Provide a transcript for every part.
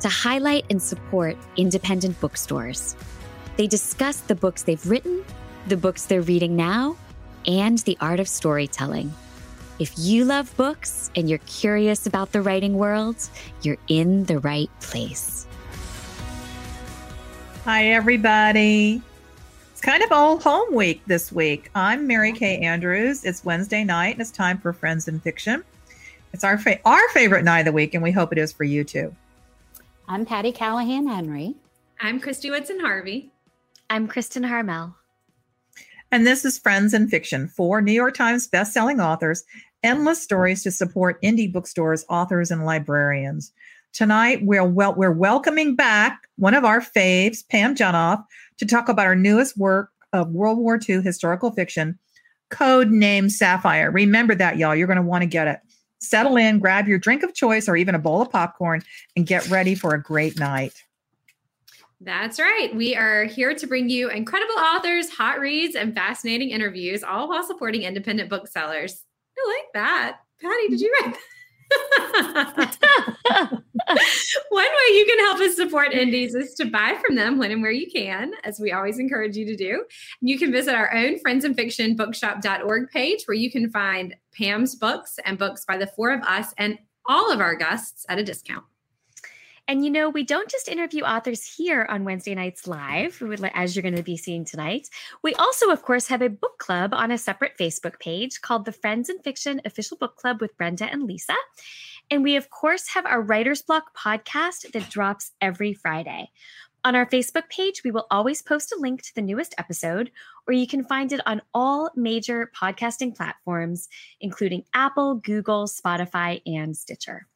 to highlight and support independent bookstores. They discuss the books they've written, the books they're reading now, and the art of storytelling. If you love books and you're curious about the writing world, you're in the right place. Hi, everybody. It's kind of old home week this week. I'm Mary Kay Andrews. It's Wednesday night, and it's time for Friends in Fiction. It's our fa- our favorite night of the week, and we hope it is for you too. I'm Patty Callahan Henry. I'm Kristy Woodson Harvey. I'm Kristen Harmel. And this is Friends in Fiction, for New York Times bestselling authors, endless stories to support indie bookstores, authors, and librarians. Tonight, we're, wel- we're welcoming back one of our faves, Pam Jenoff, to talk about our newest work of World War II historical fiction, Code Name Sapphire. Remember that, y'all. You're going to want to get it. Settle in, grab your drink of choice or even a bowl of popcorn, and get ready for a great night. That's right. We are here to bring you incredible authors, hot reads, and fascinating interviews, all while supporting independent booksellers. I like that. Patty, did you write One way you can help us support indies is to buy from them when and where you can, as we always encourage you to do. You can visit our own Friends and Fiction bookshop.org page where you can find Pam's books and books by the four of us and all of our guests at a discount. And you know, we don't just interview authors here on Wednesday nights live, as you're going to be seeing tonight. We also, of course, have a book club on a separate Facebook page called the Friends in Fiction Official Book Club with Brenda and Lisa. And we, of course, have our Writer's Block podcast that drops every Friday. On our Facebook page, we will always post a link to the newest episode, or you can find it on all major podcasting platforms, including Apple, Google, Spotify, and Stitcher.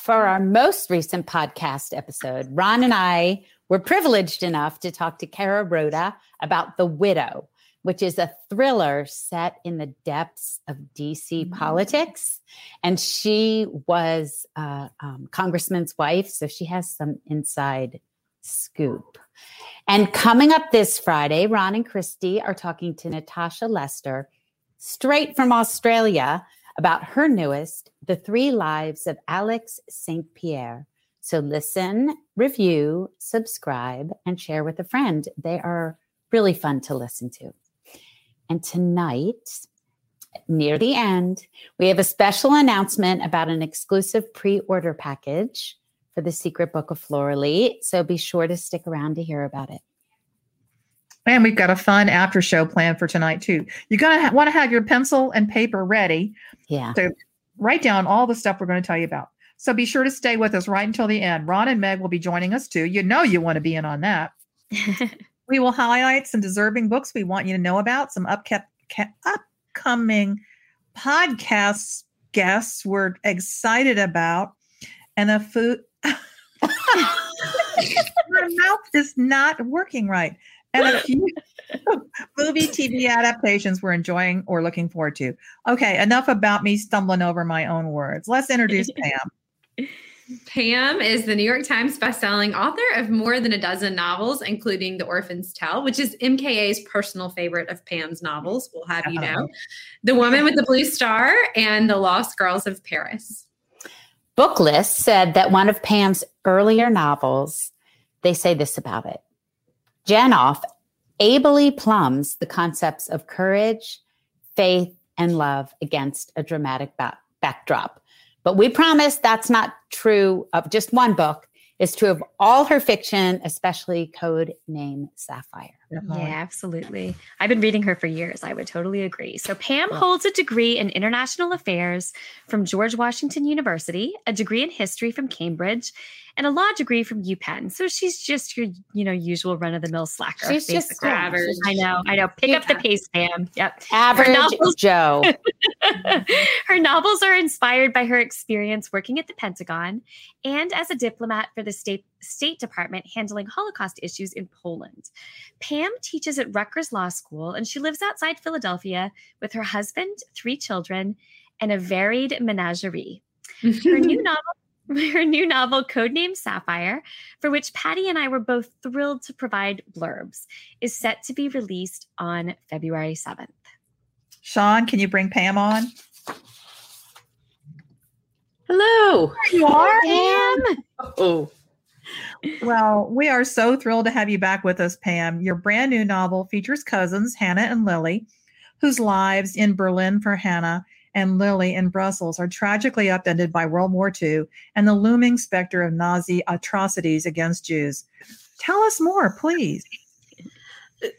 For our most recent podcast episode, Ron and I were privileged enough to talk to Kaira Rouda about The Widow, which is a thriller set in the depths of DC mm-hmm. politics. And she was uh, um, Congressman's wife, so she has some inside scoop. And coming up this Friday, Ron and Kristy are talking to Natasha Lester, straight from Australia, about her newest, The Three Lives of Alix St. Pierre. So listen, review, subscribe, and share with a friend. They are really fun to listen to. And tonight, near the end, we have a special announcement about an exclusive pre order package for the secret book of Flora Lee. So be sure to stick around to hear about it. And we've got a fun after show plan for tonight too. You're gonna ha- want to have your pencil and paper ready. Yeah. To write down all the stuff we're going to tell you about. So be sure to stay with us right until the end. Ron and Meg will be joining us too. You know you want to be in on that. we will highlight some deserving books we want you to know about, some upkept, upcoming podcasts guests we're excited about, and a food. My mouth is not working right and a few movie TV adaptations we're enjoying or looking forward to. Okay, enough about me stumbling over my own words. Let's introduce Pam. Pam is the New York Times bestselling author of more than a dozen novels, including The Orphan's Tale, which is MKA's personal favorite of Pam's novels, we'll have you know. Uh-huh. The Woman with the Blue Star and The Lost Girls of Paris. Booklist said that one of Pam's earlier novels, they say this about it Jenoff ably plumbs the concepts of courage, faith, and love against a dramatic ba- backdrop. But we promise that's not true of just one book. It's true of all her fiction, especially Code Name Sapphire. Yeah, absolutely. I've been reading her for years. I would totally agree. So, Pam holds a degree in international affairs from George Washington University, a degree in history from Cambridge, and a law degree from UPenn. So she's just your, you know, usual run of the mill slacker. She's just average. I know, I know. Pick yeah. up the pace, Pam. Yep. Average her novels, Joe. her novels are inspired by her experience working at the Pentagon and as a diplomat for the State State Department handling Holocaust issues in Poland. Pam teaches at Rutgers Law School and she lives outside Philadelphia with her husband, three children, and a varied menagerie. Her new novel her new novel, Codename Sapphire, for which Patty and I were both thrilled to provide blurbs, is set to be released on February 7th. Sean, can you bring Pam on? Hello. There you are. Pam. Oh, Well, we are so thrilled to have you back with us, Pam. Your brand new novel features cousins, Hannah and Lily, whose lives in Berlin for Hannah and Lily in Brussels are tragically upended by World War II and the looming specter of Nazi atrocities against Jews. Tell us more, please.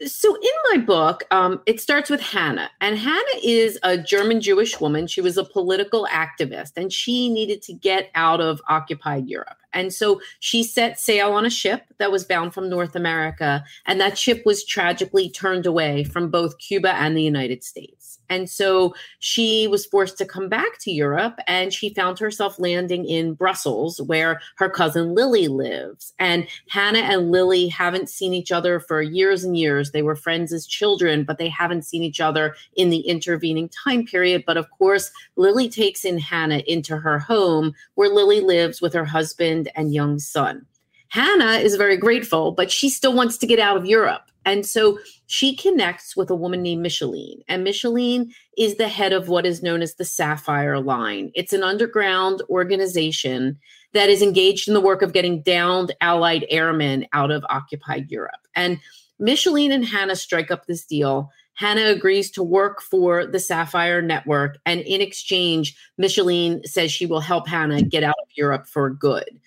So in my book, um, it starts with Hannah, and Hannah is a German Jewish woman. She was a political activist, and she needed to get out of occupied Europe. And so she set sail on a ship that was bound from North America, and that ship was tragically turned away from both Cuba and the United States. And so she was forced to come back to Europe, and she found herself landing in Brussels, where her cousin Lily lives. And Hannah and Lily haven't seen each other for years and years. They were friends as children, but they haven't seen each other in the intervening time period. But of course, Lily takes in Hannah into her home, where Lily lives with her husband and young son. Hannah is very grateful, but she still wants to get out of Europe. And so she connects with a woman named Micheline. And Micheline is the head of what is known as the Sapphire Line. It's an underground organization that is engaged in the work of getting downed Allied airmen out of occupied Europe. And Micheline and Hannah strike up this deal. Hannah agrees to work for the Sapphire Network. And in exchange, Micheline says she will help Hannah get out of Europe for good.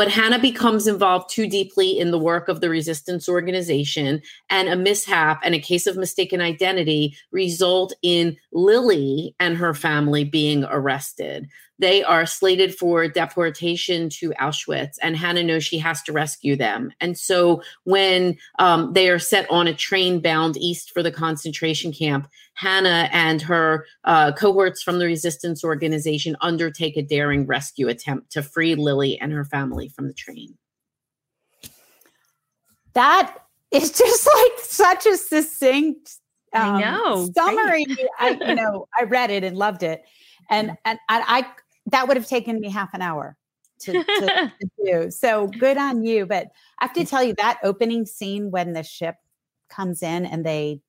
But Hannah becomes involved too deeply in the work of the resistance organization, and a mishap and a case of mistaken identity result in Lily and her family being arrested. They are slated for deportation to Auschwitz, and Hannah knows she has to rescue them. And so, when um, they are set on a train bound east for the concentration camp, Hannah and her uh, cohorts from the resistance organization undertake a daring rescue attempt to free Lily and her family from the train. That is just like such a succinct um, I know. summary. I, you know, I read it and loved it, and and I, I that would have taken me half an hour to, to, to do. So good on you. But I have to mm. tell you that opening scene when the ship comes in and they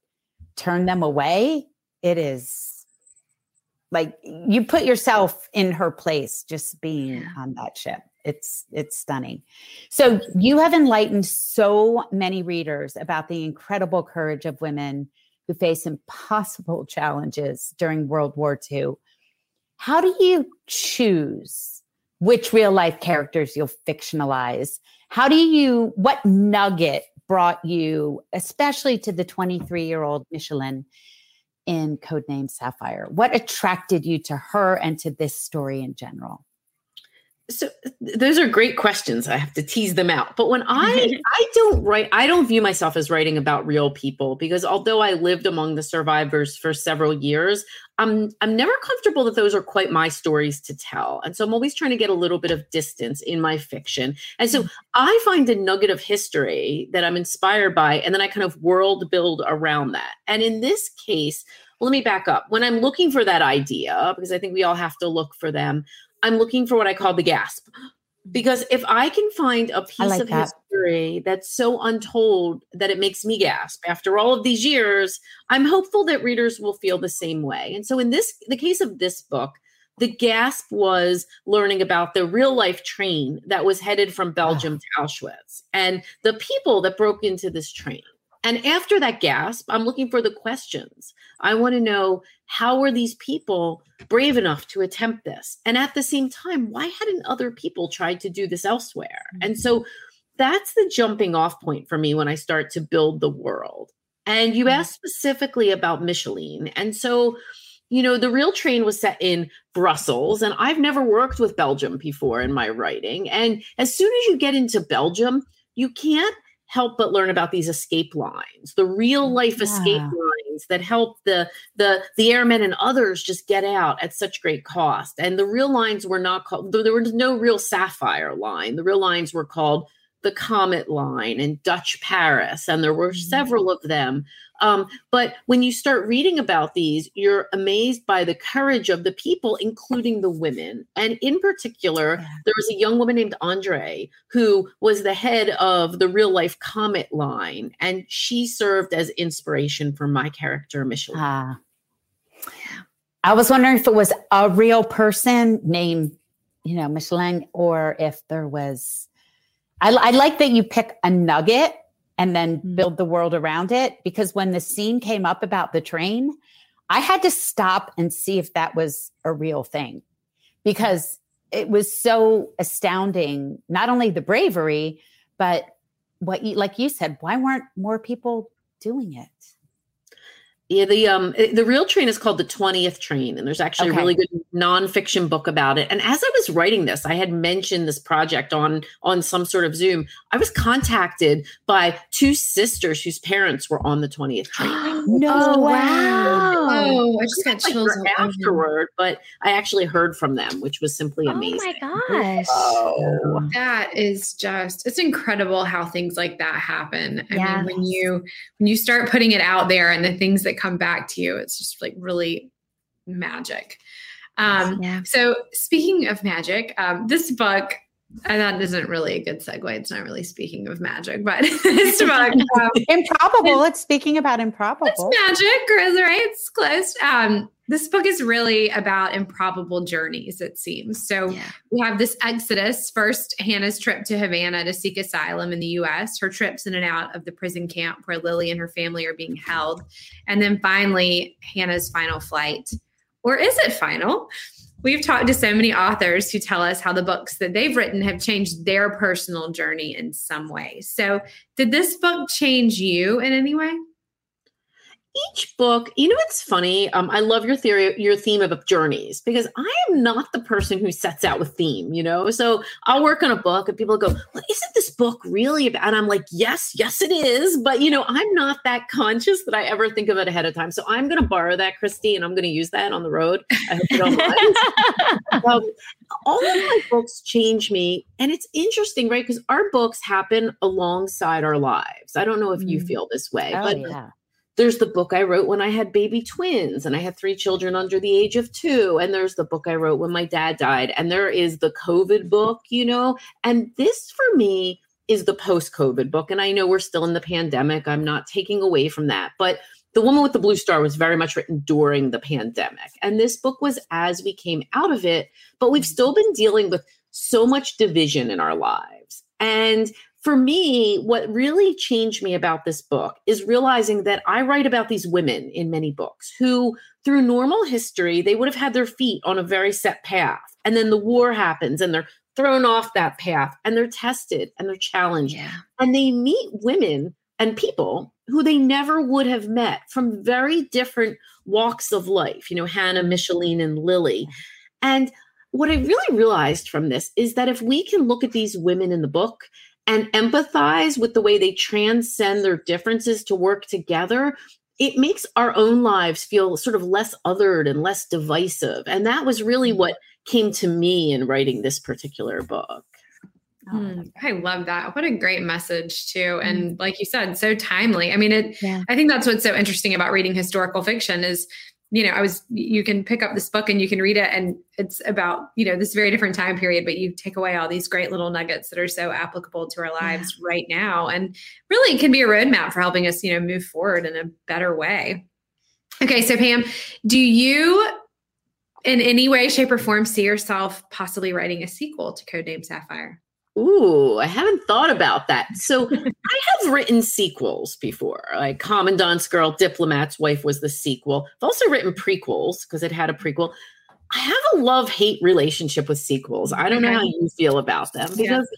turn them away, it is like you put yourself in her place just being Yeah. on that ship. It's it's stunning. So you have enlightened so many readers about the incredible courage of women who face impossible challenges during World War II. How do you choose which real life characters you'll fictionalize? How do you, what nugget brought you, especially to the 23 year old Micheline in Codename Sapphire? What attracted you to her and to this story in general? So those are great questions. I have to tease them out. But when I I don't write I don't view myself as writing about real people because although I lived among the survivors for several years, I'm I'm never comfortable that those are quite my stories to tell. And so I'm always trying to get a little bit of distance in my fiction. And so I find a nugget of history that I'm inspired by and then I kind of world build around that. And in this case, let me back up. When I'm looking for that idea because I think we all have to look for them, I'm looking for what I call the gasp. Because if I can find a piece like of that. history that's so untold that it makes me gasp after all of these years, I'm hopeful that readers will feel the same way. And so in this the case of this book, the gasp was learning about the real life train that was headed from ah. Belgium to Auschwitz and the people that broke into this train. And after that gasp, I'm looking for the questions. I want to know how were these people brave enough to attempt this? And at the same time, why hadn't other people tried to do this elsewhere? And so mm-hmm. that's the jumping off point for me when I start to build the world. And you mm-hmm. asked specifically about Micheline. And so, you know, the real train was set in Brussels, and I've never worked with Belgium before in my writing. And as soon as you get into Belgium, you can't help but learn about these escape lines, the real mm, life escape lines that help the the the airmen and others just get out at such great cost. And the real lines were not called there was no real sapphire line. The real lines were called the Comet line and Dutch Paris, and there were Mm-hmm. several of them. Um, but when you start reading about these, you're amazed by the courage of the people, including the women. And in particular, there was a young woman named Andre who was the head of the real life Comet line, and she served as inspiration for my character, Michelle. Ah. I was wondering if it was a real person named, you know, Micheline, or if there was. I, I like that you pick a nugget and then Mm. build the world around it because when the scene came up about the train, I had to stop and see if that was a real thing because it was so astounding. Not only the bravery, but what you, like you said, why weren't more people doing it? Yeah, the um eh, the real train is called the 20th train, and there's actually Okay. a really good nonfiction book about it. And as I was writing this, I had mentioned this project on on some sort of Zoom. I was contacted by two sisters whose parents were on the 20th train. No oh, way. wow. Oh, I just got Like, chills. all over afterward, but I actually heard from them, which was simply Oh amazing. my gosh. Oh. That is just it's incredible how things like that happen. I Yes. mean, when you when you start putting it out there and the things that come back to you, it's just like really magic. Um Yeah. so speaking of magic, um, this book and that isn't really a good segue. It's not really speaking of magic, but it's book um, Improbable. It's speaking about improbable. It's magic, right? It's close. Um, this book is really about improbable journeys, it seems. So Yeah. we have this exodus. First, Hannah's trip to Havana to seek asylum in the US, her trips in and out of the prison camp where Lily and her family are being held. And then finally, Hannah's final flight. Or is it final? We've talked to so many authors who tell us how the books that they've written have changed their personal journey in some way. So, did this book change you in any way? Each book you know it's funny? Um, i love your theory your theme of journeys because i am not the person who sets out with theme you know? So i'll work on a book and people go well isn't this book really about and i'm like yes yes it is. But you know i'm not that conscious that i ever think of it ahead of time. So i'm going to borrow that Kristy and i'm going to use that on the road. I hope you don't mind. Um, all of my books change me and it's interesting right? Because our books happen alongside our lives. I don't know if you Mm. feel this way Oh, but yeah. There's the book I wrote when I had baby twins and I had three children under the age of two. And there's the book I wrote when my dad died. And there is the COVID book, you know. And this for me is the post COVID book. And I know we're still in the pandemic. I'm not taking away from that. But The Woman with the Blue Star was very much written during the pandemic. And this book was as we came out of it. But we've still been dealing with so much division in our lives. And for me, what really changed me about this book is realizing that I write about these women in many books who, through normal history, they would have had their feet on a very set path. And then the war happens and they're thrown off that path and they're tested and they're challenged. Yeah. And they meet women and people who they never would have met from very different walks of life, you know, Hannah, Micheline, and Lily. And what I really realized from this is that if we can look at these women in the book and empathize with the way they transcend their differences to work together, it makes our own lives feel sort of less othered and less divisive. And that was really what came to me in writing this particular book. Oh, Hmm, I love that. What a great message too. And like you said, so timely. I mean, it Yeah. I think that's what's so interesting about reading historical fiction is, you know, I was you can pick up this book and you can read it and it's about, you know, this very different time period, but you take away all these great little nuggets that are so applicable to our lives right now. And really can be a roadmap for helping us, you know, move forward in a better way. Okay, so Pam, do you in any way, shape, or form see yourself possibly writing a sequel to Codename Sapphire? Ooh, I haven't thought about that. So I have written sequels before, like Commandant's Girl, Diplomat's Wife was the sequel. I've also written prequels because it had a prequel. I have a love hate relationship with sequels. I don't know how you feel about them Yeah. because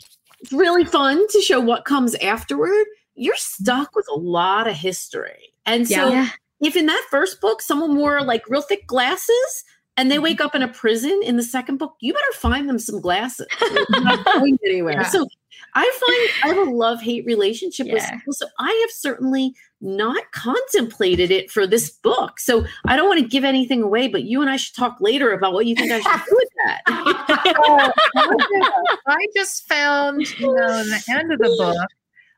it's really fun to show what comes afterward. You're stuck with a lot of history. And so Yeah. if in that first book someone wore like real thick glasses, and they wake mm-hmm. up in a prison in the second book, you better find them some glasses. Not going anywhere. Yeah. So I find I have a love hate relationship with Yeah. people. So I have certainly not contemplated it for this book. So I don't want to give anything away, but you and I should talk later about what you think I should do with that. Oh, I just found, you know, the end of the book,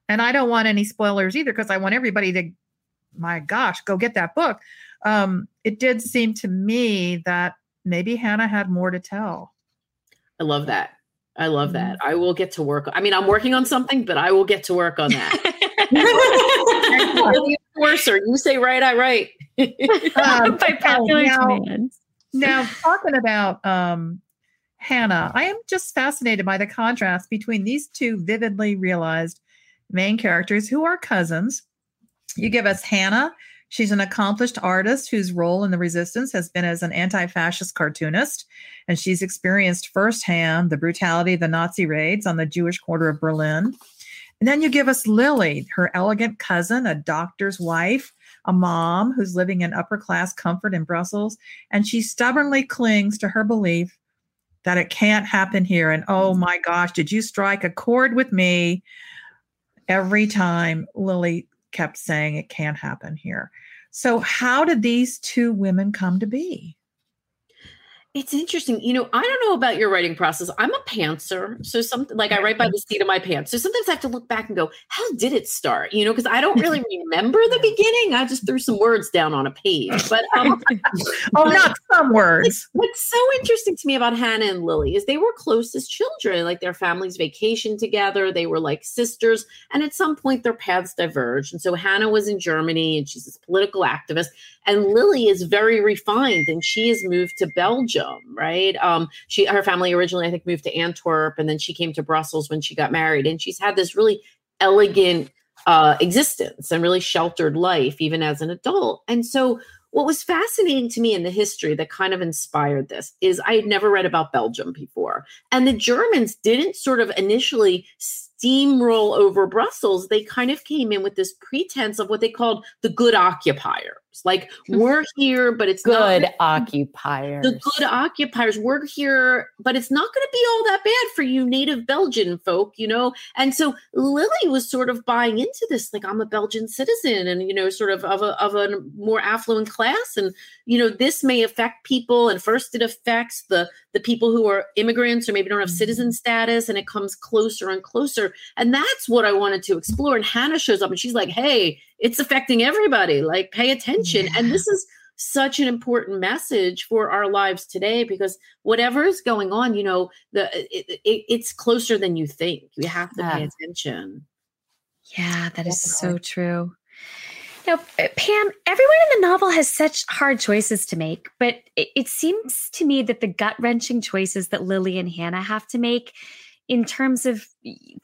and I don't want any spoilers either because I want everybody to, my gosh, go get that book. Um, it did seem to me that maybe Hannah had more to tell. I love that. I love that. I will get to work. I mean, I'm working on something, but I will get to work on that. Worser, you say right, I write. Um, By popular now- Now, talking about um, Hannah, I am just fascinated by the contrast between these two vividly realized main characters who are cousins. You give us Hannah. She's an accomplished artist whose role in the resistance has been as an anti fascist cartoonist, and she's experienced firsthand the brutality of the Nazi raids on the Jewish quarter of Berlin. And then you give us Lily, her elegant cousin, a doctor's wife, a mom who's living in upper class comfort in Brussels, and she stubbornly clings to her belief that it can't happen here. And oh my gosh, did you strike a chord with me? Every time Lily kept saying it can't happen here. So, how did these two women come to be? It's interesting. You know, I don't know about your writing process. I'm a pantser. So something like I write by the seat of my pants. So sometimes I have to look back and go, how did it start? You know, because I don't really remember the beginning. I just threw some words down on a page. But um, Oh, not some words. What's so interesting to me about Hannah and Lily is they were close as children. Like their families vacationed together. They were like sisters. And at some point, their paths diverged. And so Hannah was in Germany and she's this political activist. And Lily is very refined and she has moved to Belgium, right? Um, she her family originally, I think, moved to Antwerp and then she came to Brussels when she got married. And she's had this really elegant uh, existence and really sheltered life, even as an adult. And so what was fascinating to me in the history that kind of inspired this is I had never read about Belgium before. And the Germans didn't sort of initially steamroll over Brussels. They kind of came in with this pretense of what they called the good occupiers. Like, we're here, but it's not Good occupiers. the good occupiers. We're here but it's not going to be all that bad for you native belgian folk you know? And so lily was sort of buying into this like i'm a belgian citizen and you know sort of of a, of a more affluent class. And you know this may affect people and first it affects the the people who are immigrants or maybe don't have mm-hmm. citizen status and it comes closer and closer. And that's what i wanted to explore. And hannah shows up and she's like hey it's affecting everybody like pay attention. And this is such an important message for our lives today because whatever is going on you know the it, it, it's closer than you think. You have to pay Yeah. attention. Yeah, that is so true. Now, uh, Pam, everyone in the novel has such hard choices to make, but it, it seems to me that the gut wrenching choices that Lily and Hannah have to make in terms of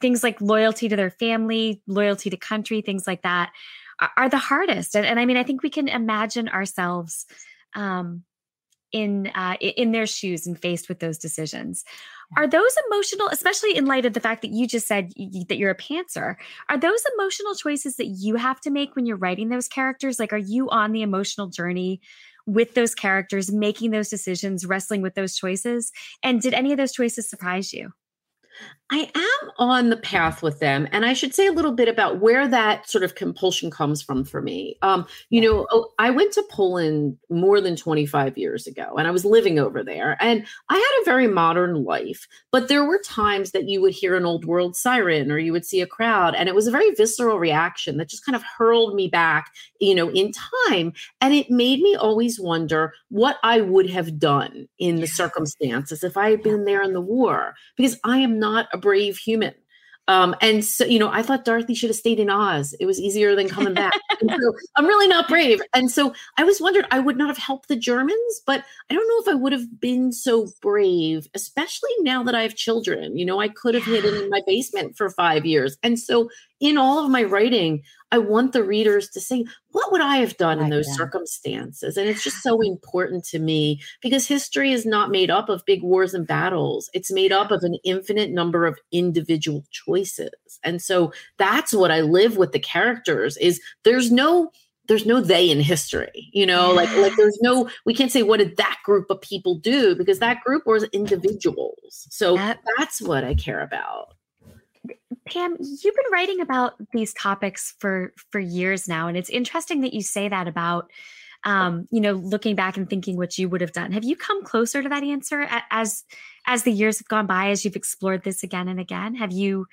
things like loyalty to their family, loyalty to country, things like that, are, the hardest. And, and I mean, I think we can imagine ourselves um, in uh, in their shoes and faced with those decisions. Are those emotional, especially in light of the fact that you just said y- y- that you're a pantser? Are those emotional choices that you have to make when you're writing those characters? Like, are you on the emotional journey with those characters, making those decisions, wrestling with those choices? And did any of those choices surprise you? I am on the path with them. And I should say a little bit about where that sort of compulsion comes from for me. Um, you know, oh, I went to Poland more than 25 years ago and I was living over there. And I had a very modern life, but there were times that you would hear an old world siren or you would see a crowd. And it was a very visceral reaction that just kind of hurled me back, you know, in time. And it made me always wonder what I would have done in the circumstances if I had been there in the war, because I am not a brave human. Um, and so, you know, I thought Dorothy should have stayed in Oz. It was easier than coming back. And so I'm really not brave. And so I was wondering, I would not have helped the Germans, but I don't know if I would have been so brave, especially now that I have children. You know, I could have hidden in my basement for five years. And so in all of my writing, I want the readers to say, what would I have done in those circumstances? And it's just so important to me because history is not made up of big wars and battles. It's made up of an infinite number of individual choices. And so that's what I live with the characters is there's no there's no they in history you know like like there's no we can't say what did that group of people do because that group was individuals so Yep. that's what i care about Pam, you've been writing about these topics for for years now, and it's interesting that you say that about, um, you know, looking back and thinking what you would have done. Have you come closer to that answer as as the years have gone by, as you've explored this again and again? Have you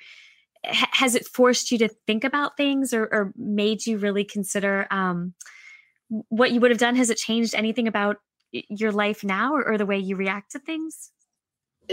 has it forced you to think about things, or, or made you really consider um, what you would have done? Has it changed anything about your life now, or, or the way you react to things?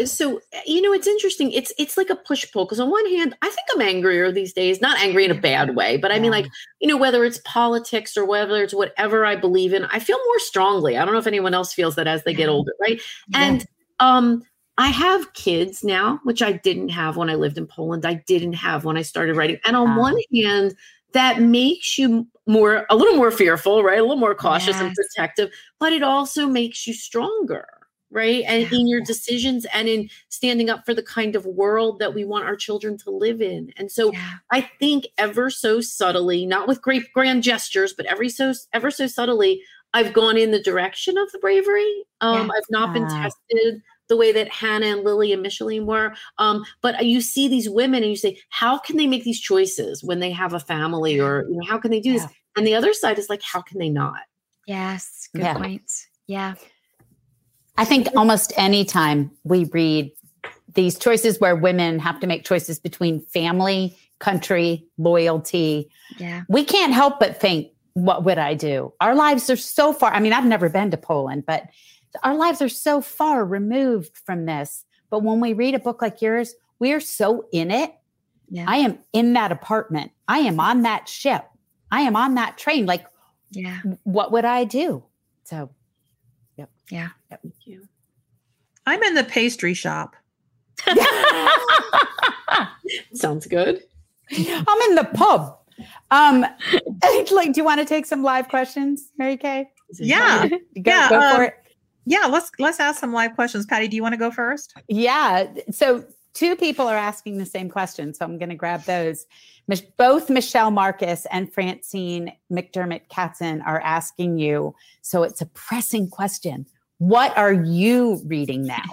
So you know it's interesting. It's it's like a push pull because on one hand i think i'm angrier these days not angry in a bad way but i mean like you know whether it's politics or whether it's whatever i believe in i feel more strongly. I don't know if anyone else feels that as they get older right? And um i have kids now which i didn't have when i lived in poland. I didn't have when i started writing. And on Wow. one hand that makes you more a little more fearful right? A little more cautious and protective but it also makes you stronger right and in your decisions and in standing up for the kind of world that we want our children to live in and so Yeah. i think ever so subtly not with great grand gestures but every so ever so subtly i've gone in the direction of the bravery um Yeah. i've not been tested the way that hannah and lily and micheline were um but you see these women and you say how can they make these choices when they have a family or you know how can they do Yeah. this and the other side is like how can they not Yes. Good Yeah. point. Yeah. I think almost any time we read these choices where women have to make choices between family, country, loyalty, Yeah. we can't help but think, what would I do? Our lives are so far. I mean, I've never been to Poland, but our lives are so far removed from this. But when we read a book like yours, we are so in it. Yeah. I am in that apartment. I am on that ship. I am on that train. Like, Yeah. what would I do? So, Yeah. thank you I'm in the pastry shop. sounds good I'm in the pub. Um, like, do you want to take some live questions, Mary Kay? Yeah. Go, Yeah, go um, it. Yeah, let's let's ask some live questions. Patty, do you want to go first? Yeah. So two people are asking the same question. So I'm going to grab those. Both Michelle Marcus and Francine McDermott Katzen are asking you. So it's a pressing question. What are you reading now?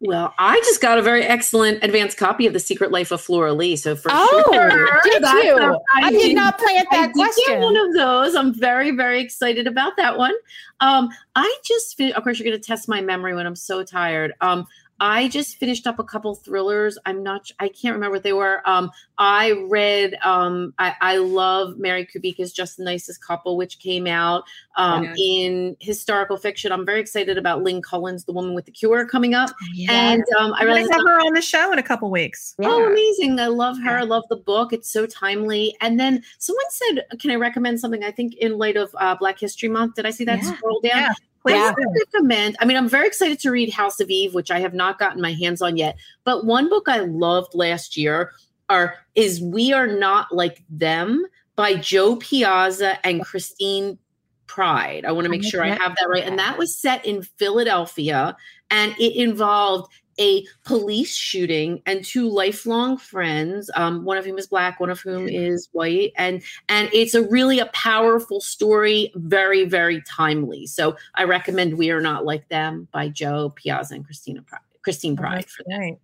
Well, I just got a very excellent advanced copy of The Secret Life of Flora Lee. So for Oh, sure, did you? a- I did not plant I that get question. one of those. I'm very, very excited about that one. Um, I just, of course, you're going to test my memory when I'm so tired. Um, I just finished up a couple thrillers. I'm not, I can't remember what they were. Um, I read, um, I, I love Mary Kubica's Just the Nicest Couple, which came out um, Yeah. in historical fiction. I'm very excited about Lynn Cullen, The Woman with the Cure coming up. Yeah. And um, I We're have her on the show in a couple weeks. Oh, amazing. I love her. Yeah. I love the book. It's so timely. And then someone said, Can I recommend something? I think in light of uh, Black History Month. Did I see that Yeah. scroll down? Yeah. Yeah. recommend. I mean, I'm very excited to read House of Eve, which I have not gotten my hands on yet. But one book I loved last year are is We Are Not Like Them by Jo Piazza and Christine Pride. I want to make sure I have that right. And that was set in Philadelphia and it involved a police shooting and two lifelong friends um, one of whom is black one of whom is white and and it's a really a powerful story very very timely so i recommend we are not like them by Jo Piazza and christina pride christine Oh, pride that's for that great.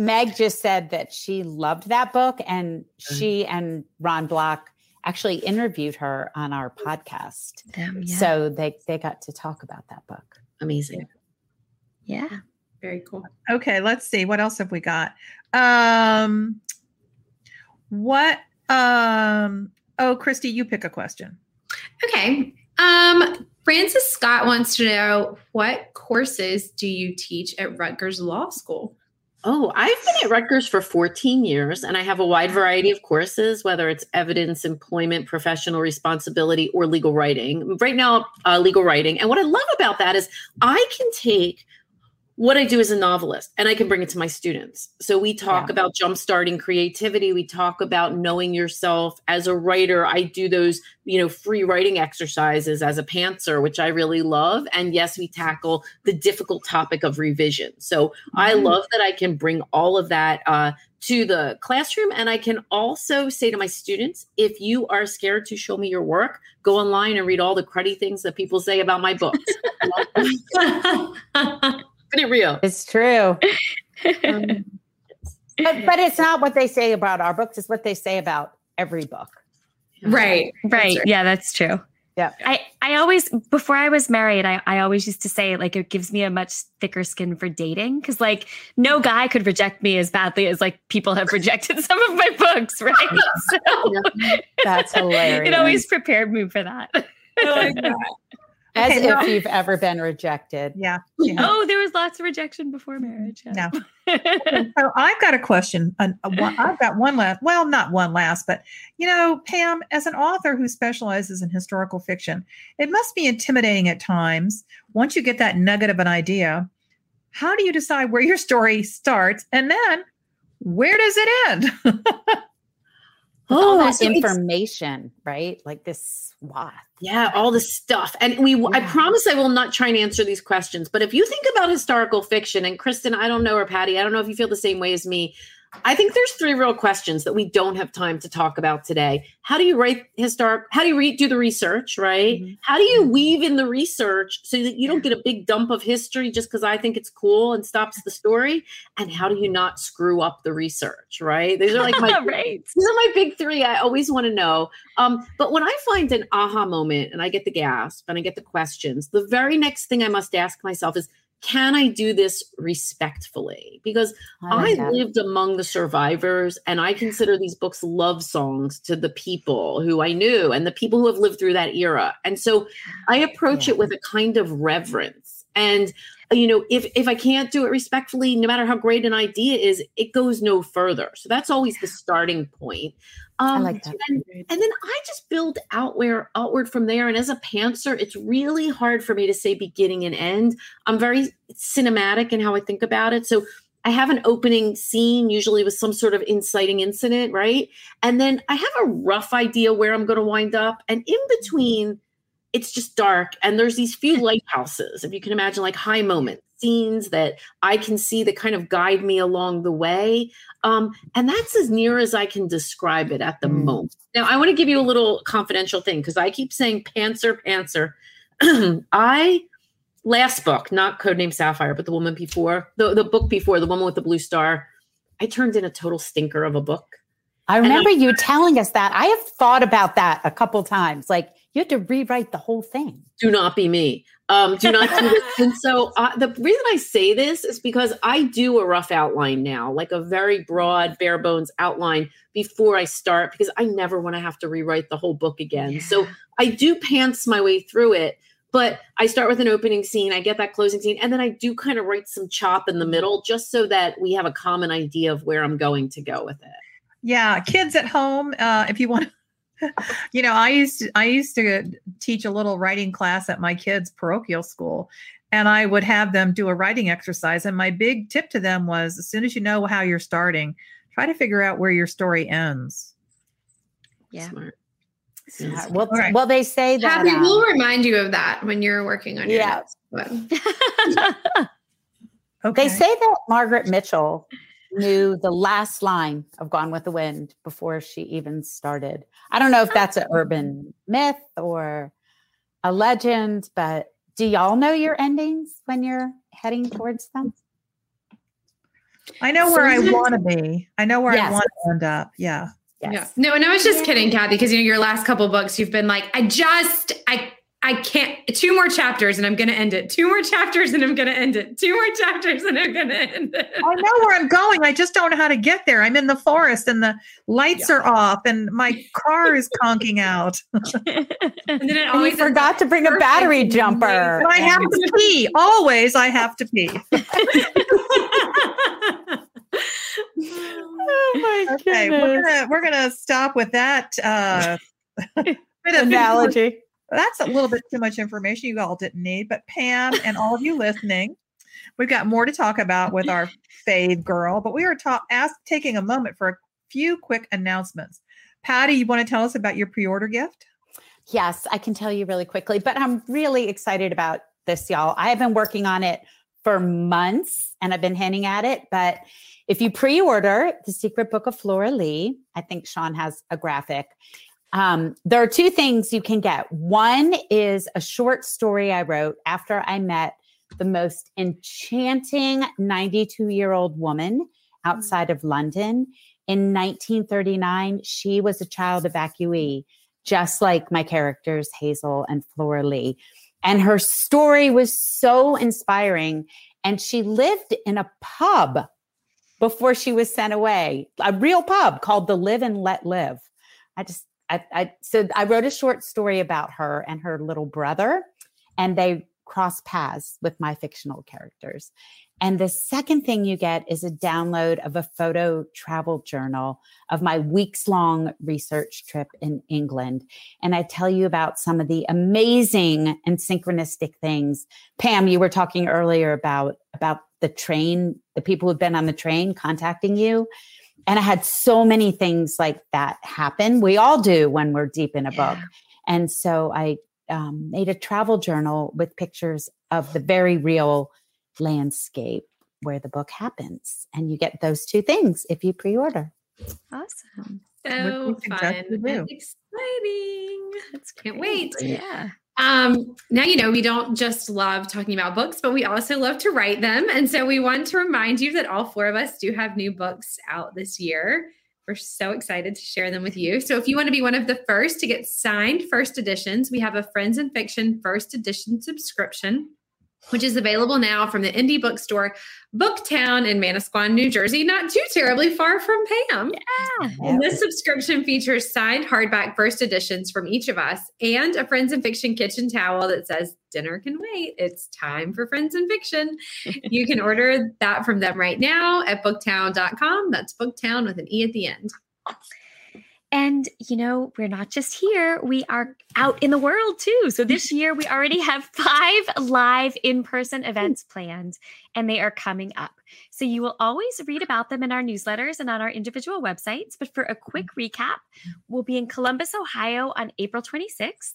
Meg just said that she loved that book, and she and Ron Block actually interviewed her on our podcast. Them, yeah. So they they got to talk about that book. amazing yeah. Very cool. Okay, let's see. What else have we got? Um what um oh Kristy, you pick a question. Okay. Um, Francis Scott wants to know what courses do you teach at Rutgers Law School? Oh, I've been at Rutgers for 14 years and I have a wide variety of courses, whether it's evidence, employment, professional responsibility, or legal writing. Right now, uh, legal writing. And what I love about that is I can take what I do as a novelist, and I can bring it to my students. So we talk Yeah. about jumpstarting creativity. We talk about knowing yourself as a writer. I do those, you know, free writing exercises as a pantser, which I really love. And yes, we tackle the difficult topic of revision. So I Mm-hmm. love that I can bring all of that uh, to the classroom. And I can also say to my students, if you are scared to show me your work, go online and read all the cruddy things that people say about my books. Isn't it real? It's true. Um, But, but it's not what they say about our books, it's what they say about every book. right. Right. right. Yeah, that's true. Yeah. I, I always before I was married, I, I always used to say like it gives me a much thicker skin for dating. Cause like no guy could reject me as badly as like people have rejected some of my books, right? So That's hilarious. it always prepared me for that. I like that. As Okay, well- if you've ever been rejected. Yeah. yeah. oh, there was lots of rejection before marriage. yeah. So I've got a question. An- a one- I've got one last. Well, not one last, but you know, Pam, as an author who specializes in historical fiction, it must be intimidating at times. Once you get that nugget of an idea, how do you decide where your story starts and then where does it end? All oh, that so information, right? Like this swath. Yeah, all the stuff. And we I promise I will not try and answer these questions, but if you think about historical fiction and Kristen, I don't know or Patty, I don't know if you feel the same way as me. I think there's three real questions that we don't have time to talk about today. How do you write historic? How do you re- do the research, right? Mhm. How do you weave in the research so that you don't get a big dump of history just because I think it's cool and stops the story? And how do you not screw up the research, right? These are like my right. these are my big three. I always want to know. Um, but when I find an aha moment and I get the gasp and I get the questions, the very next thing I must ask myself is, can I do this respectfully? Because I, lived among the survivors and I consider these books love songs to the people who I knew and the people who have lived through that era. And so I approach Yeah. it with a kind of reverence. And you know, if if I can't do it respectfully, no matter how great an idea is, it goes no further. So that's always the starting point. Um, I like that. And, and then I just build outward outward from there. And as a pantser, it's really hard for me to say beginning and end. I'm very cinematic in how I think about it. So I have an opening scene, usually with some sort of inciting incident, right? And then I have a rough idea where I'm going to wind up. And in between, it's just dark. And there's these few lighthouses, if you can imagine, like high moment scenes that I can see that kind of guide me along the way. Um, and that's as near as I can describe it at the Mm. moment. Now, I want to give you a little confidential thing because I keep saying pantser, pantser. I last book, not Codename Sapphire, but the woman before, the, the book before, the woman with the blue star, I turned in a total stinker of a book. I I- remember you telling us that. I have thought about that a couple times. Like you have to rewrite the whole thing. do not be me. Um, do not do this. And so uh, the reason I say this is because I do a rough outline now, like a very broad, bare bones outline before I start, because I never want to have to rewrite the whole book again. So I do pants my way through it, but I start with an opening scene, I get that closing scene, and then I do kind of write some chop in the middle just so that we have a common idea of where I'm going to go with it. Yeah, kids at home, uh, if you want you know, I used to, I used to teach a little writing class at my kids' parochial school, and I would have them do a writing exercise. And my big tip to them was, as soon as you know how you're starting, try to figure out where your story ends. Yeah. Smart. Uh, Well, All right. well, they say that. Happy, um, we'll remind you of that when you're working on your Yeah. next one. Okay. They say that Margaret Mitchell knew the last line of Gone with the Wind before she even started. I don't know if that's an urban myth or a legend, but do y'all know your endings when you're heading towards them? I know where I want to be. I know where Yes. I want to end up. Yeah. Yeah. No, and I was just kidding, Kathy, because you know your last couple books, you've been like, I just, I, I can't. Two more chapters, and I'm going to end it. Two more chapters, and I'm going to end it. Two more chapters, and I'm going to end it. I know where I'm going. I just don't know how to get there. I'm in the forest and the lights are off and my car is conking out. And then it And you always ends forgot up to bring a battery and jumper. And I have to pee. Always I have to pee. Oh my Okay, we're gonna we're gonna stop with that uh bit of Analogy. That's a little bit too much information you all didn't need, but Pam and all of you listening, We've got more to talk about with our fave girl, but we are ta- ask, taking a moment for a few quick announcements. Patty, you want to tell us about your pre-order gift? Yes, I can tell you really quickly, but I'm really excited about this, y'all. I have been working on it for months and I've been hinting at it, but if you pre-order The Secret Book of Flora Lee, I think Sean has a graphic. Um, there are two things you can get. One is a short story I wrote after I met the most enchanting 92 year old woman outside of London. In 1939, she was a child evacuee, just like my characters, Hazel and Flora Lee. And her story was so inspiring. And she lived in a pub before she was sent away, a real pub called the Live and Let Live. I just, I, I so I wrote a short story about her and her little brother, and they cross paths with my fictional characters. And the second thing you get is a download of a photo travel journal of my weeks long research trip in England. And I tell you about some of the amazing and synchronistic things. Pam, you were talking earlier about, about the train, the people who've been on the train contacting you. And I had so many things like that happen. We all do when we're deep in a yeah. book. And so I um, made a travel journal with pictures of the very real landscape where the book happens. And you get those two things if you pre order. Awesome. So fun and exciting. That's Can't wait. Yeah. Um, now, you know, we don't just love talking about books, but we also love to write them. And so we want to remind you that all four of us do have new books out this year. We're so excited to share them with you. So if you want to be one of the first to get signed first editions, we have a Friends and Fiction first edition subscription which is available now from the indie bookstore Booktowne in Manasquan, New Jersey, not too terribly far from Pam. Yeah. And this subscription features signed hardback first editions from each of us and a Friends and Fiction kitchen towel that says, Dinner can wait. It's time for Friends and Fiction. you can order that from them right now at booktowne.com. That's Booktowne with an E at the end. And, you know, we're not just here, we are out in the world too. So this year we already have five live in person hmm. events planned, and they are coming up. So you will always read about them in our newsletters and on our individual websites. But for a quick mm-hmm. recap, we'll be in Columbus, Ohio on April 26th.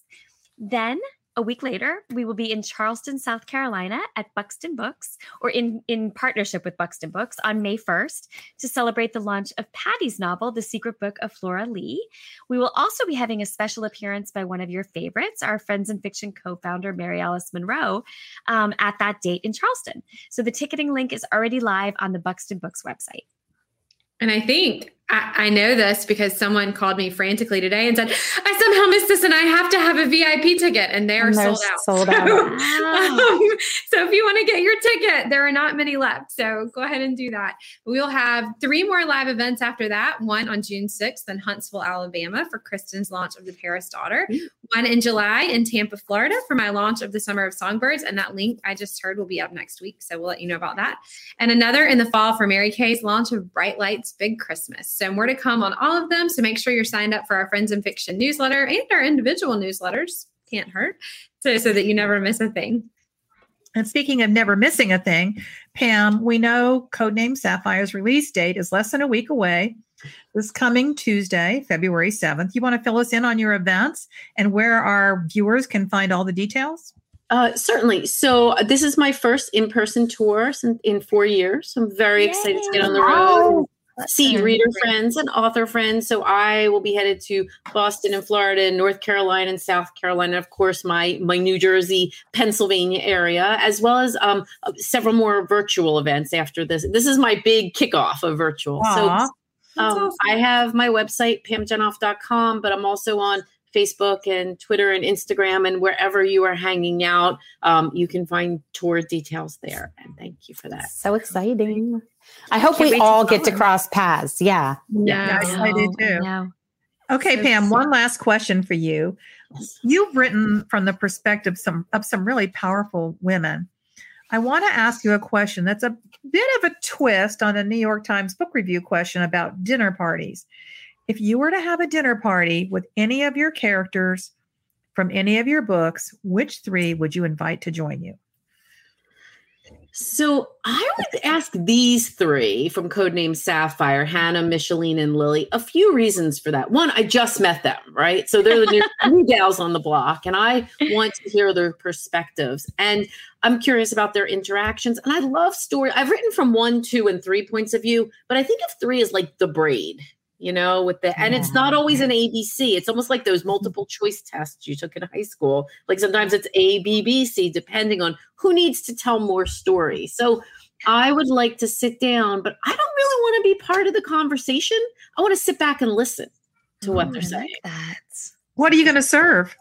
Then a week later, we will be in Charleston, South Carolina at Buxton Books, or in, in partnership with Buxton Books on May 1st to celebrate the launch of Patti's novel, The Secret Book of Flora Lee. We will also be having a special appearance by one of your favorites, our Friends in Fiction co founder, Mary Alice Monroe, um, at that date in Charleston. So the ticketing link is already live on the Buxton Books website. And I think I, I, know this because someone called me frantically today and said, I somehow missed this and I have to have a VIP ticket. And they are and sold out. Sold out. So, um, so if you want to get your ticket, there are not many left. So go ahead and do that. We'll have three more live events after that one on June 6th in Huntsville, Alabama for Kristin's launch of The Paris Daughter, one in July in Tampa, Florida for my launch of The Summer of Songbirds. And that link I just heard will be up next week. So we'll let you know about that. And another in the fall for Mary Kay's launch of Bright Lights Big Christmas. So more to come on all of them. So make sure you're signed up for our Friends and Fiction newsletter and our individual newsletters. Can't hurt. So, so that you never miss a thing. And speaking of never missing a thing, Pam, we know Code Name Sapphire's release date is less than a week away. This coming Tuesday, February 7th. You want to fill us in on your events and where our viewers can find all the details? Uh, certainly. So this is my first in-person tour in, in four years. So I'm very Yay. excited to get on the road see reader friends and author friends. So I will be headed to Boston and Florida and North Carolina and South Carolina, of course, my my New Jersey, Pennsylvania area, as well as um, uh, several more virtual events after this. This is my big kickoff of virtual. Aww. So um, awesome. I have my website, pamjenoff.com, but I'm also on Facebook and Twitter and Instagram and wherever you are hanging out, um, you can find tour details there. And thank you for that. So exciting. I hope we all get to cross paths. Yeah. Yeah, yes, I do too. Okay, so Pam, one last question for you. You've written from the perspective some, of some really powerful women. I want to ask you a question that's a bit of a twist on a New York Times book review question about dinner parties. If you were to have a dinner party with any of your characters from any of your books, which three would you invite to join you? So I would ask these three from Code Name Sapphire, Hannah, Micheline, and Lily, a few reasons for that. One, I just met them, right? So they're the new, new gals on the block, and I want to hear their perspectives. And I'm curious about their interactions. And I love story. I've written from one, two, and three points of view, but I think of three as like the braid, you know, with the and it's not always an ABC. It's almost like those multiple choice tests you took in high school. Like sometimes it's A, B, B, C, depending on who needs to tell more stories. So I would like to sit down, but I don't really want to be part of the conversation. I want to sit back and listen to what Oh, they're I saying. like that. What are you going to serve?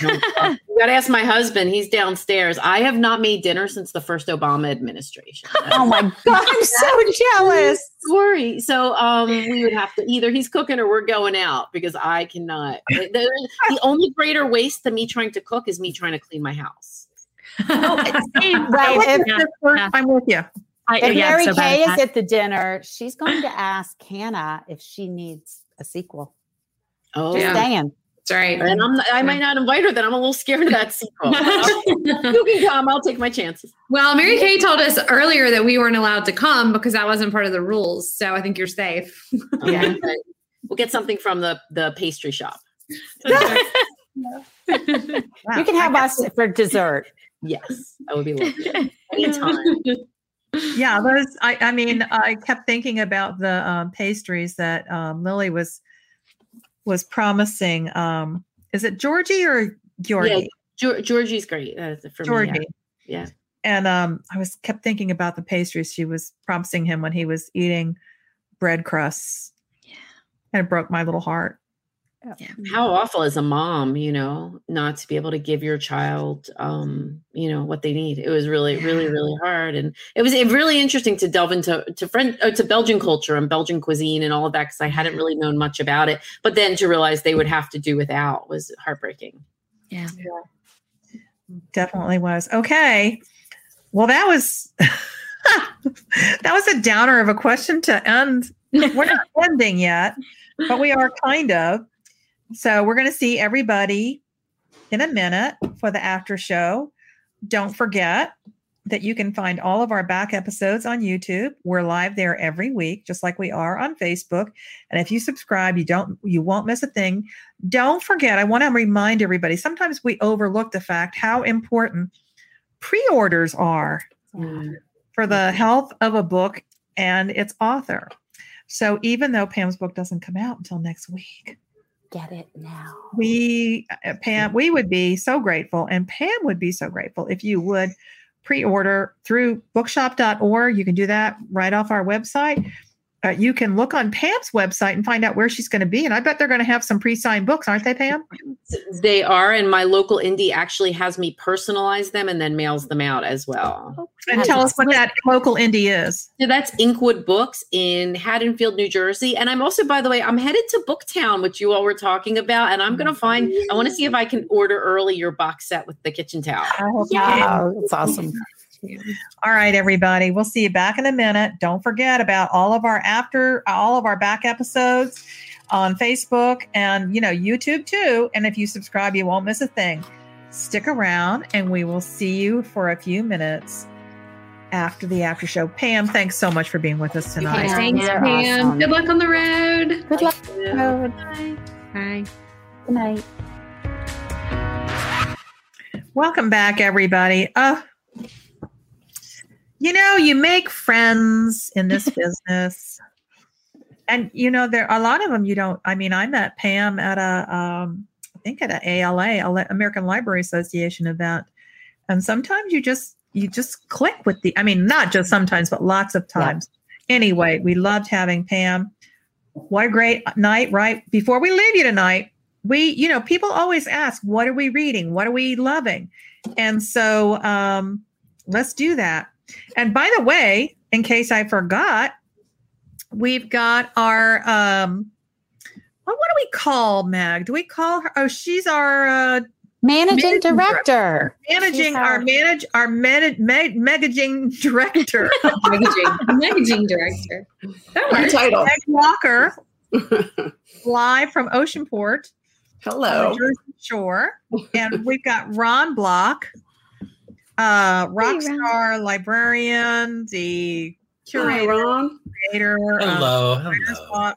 you got to ask my husband. He's downstairs. I have not made dinner since the first Obama administration. Oh my God, I'm so jealous. Sorry. So um, we would have to either he's cooking or we're going out because I cannot. The, the only greater waste than me trying to cook is me trying to clean my house. Right. This If, is the first- yeah. I'm with you. I, if yeah, Mary so Kay is at the dinner, she's going to ask Hannah if she needs a sequel. Oh, Just Yeah. saying. That's right. and I'm I might not invite her. Then I'm a little scared of that sequel. you can come. I'll take my chances. well, Mary Kay told us earlier that we weren't allowed to come because that wasn't part of the rules. So I think you're safe. Yeah. Okay. We'll get something from the the pastry shop. Wow. You can have us for dessert. Yes, that would be lovely. Anytime. Yeah, those. I, I mean, I kept thinking about the um, pastries that um, Lily was was promising. Um, is it Georgie or Georgie? Geor- Georgie's great uh, for Georgie. me. Yeah. yeah. And um, I was kept thinking about the pastries she was promising him when he was eating bread crusts. Yeah. And it broke my little heart. How awful as a mom, you know, not to be able to give your child, um, you know, what they need. It was really, really, really hard, and it was really interesting to delve into to French, uh, to Belgian culture and Belgian cuisine and all of that because I hadn't really known much about it. But then to realize they would have to do without was heartbreaking. Yeah. Definitely was. Okay. Well, that was that was a downer of a question to end. We're not ending yet, but we are kind of. So we're going to see everybody in a minute for the after show. Don't forget that you can find all of our back episodes on YouTube. We're live there every week, just like we are on Facebook. And if you subscribe, you don't you won't miss a thing. Don't forget, I want to remind everybody, sometimes we overlook the fact how important pre-orders are mm. for the health of a book and its author. So even though Pam's book doesn't come out until next week, Get it now. we uh, Pam, we would be so grateful, and Pam would be so grateful if you would pre-order through bookshop.org. You can do that right off our website. Uh, you can look on Pam's website and find out where she's going to be. And I bet they're going to have some pre-signed books, aren't they, Pam? They are, and my local indie actually has me personalize them and then mails them out as well. And tell us what that local indie is. So that's Inkwood Books in Haddonfield, New Jersey. And I'm also, by the way, I'm headed to Booktowne, which you all were talking about. And I'm going to find, I want to see if I can order early your box set with the kitchen towel. I hope you that's awesome. All right, everybody. We'll see you back in a minute. Don't forget about all of our after, all of our back episodes on Facebook and you know YouTube too. And if you subscribe, you won't miss a thing. Stick around, and we will see you for a few minutes after the after show. Pam, thanks so much for being with us tonight. Pam. Thanks, You're Pam. awesome. Good luck on the road. Good luck. Bye. Bye. Good night. Welcome back, everybody. Uh, you know, you make friends in this business. And you know, there are a lot of them you don't. I mean, I met Pam at a um, I think at a ALA, American Library Association event. And sometimes you just you just click with the I mean, not just sometimes, but lots of times. Anyway, we loved having Pam. What a great night, right? Before we leave you tonight, we, you know, people always ask, what are we reading? What are we loving? And so um, let's do that. And by the way, in case I forgot, we've got our um, what, what do we call Mag? Do we call her? Oh, she's our uh, Managing Managing director. managing our our- manage our manage meg, megaging director, managing, magazine director. That works. title. Meg Walker, live from Oceanport. Hello. Jersey Shore, and we've got Ron Block, uh, rock Hey, star librarian, the Hi, curator, Ron. creator. um, Hello, Writer's hello.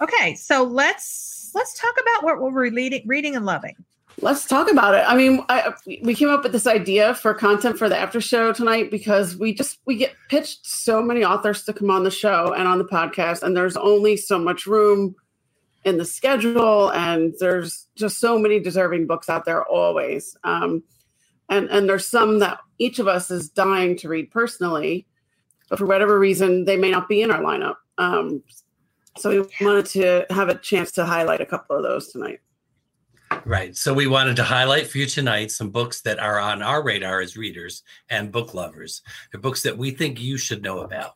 Okay, so let's let's talk about what, what we're reading, reading and loving. Let's talk about it. I mean, I, we came up with this idea for content for the after show tonight because we just we get pitched so many authors to come on the show and on the podcast, and there's only so much room in the schedule, and there's just so many deserving books out there always. Um, and and there's some that each of us is dying to read personally, but for whatever reason, they may not be in our lineup. Um, so we wanted to have a chance to highlight a couple of those tonight. Right. So we wanted to highlight for you tonight some books that are on our radar as readers and book lovers. They're books that we think you should know about.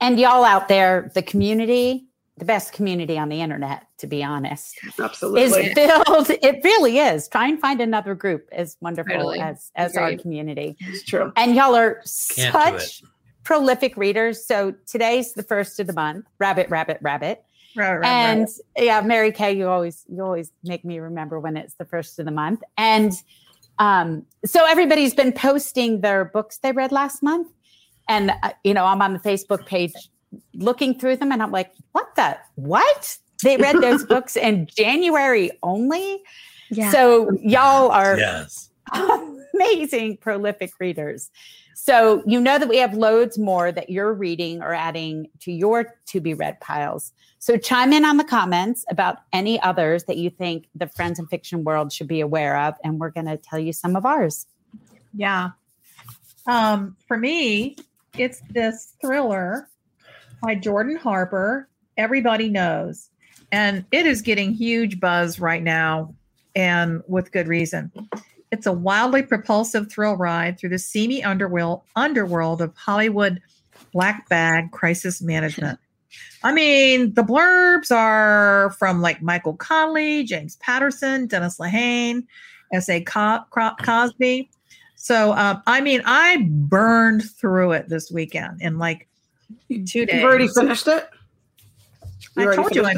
And y'all out there, the community, the best community on the internet, to be honest, Absolutely. is filled. It really is. Try and find another group as wonderful Totally. as as our community. It's true. And y'all are Can't such prolific readers. So today's the first of the month. Rabbit, rabbit, rabbit. Right, right, and right. yeah, Mary Kay, you always you always make me remember when it's the first of the month. And um, so everybody's been posting their books they read last month, and uh, you know I'm on the Facebook page looking through them, and I'm like, what the what? They read those books in January only. Yeah. So y'all are Yes. amazing prolific readers. So you know that we have loads more that you're reading or adding to your to be read piles. So chime in on the comments about any others that you think the friends and fiction world should be aware of, and we're going to tell you some of ours. Yeah. Um, for me, it's this thriller by Jordan Harper. Everybody knows, and it is getting huge buzz right now, and with good reason. It's a wildly propulsive thrill ride through the seamy underworld underworld of Hollywood black bag crisis management. I mean, the blurbs are from like Michael Connelly, James Patterson, Dennis Lehane, S.A. Co- Co- Cosby. So, um, I mean, I burned through it this weekend in like two days. You've already finished it? I already told you, I,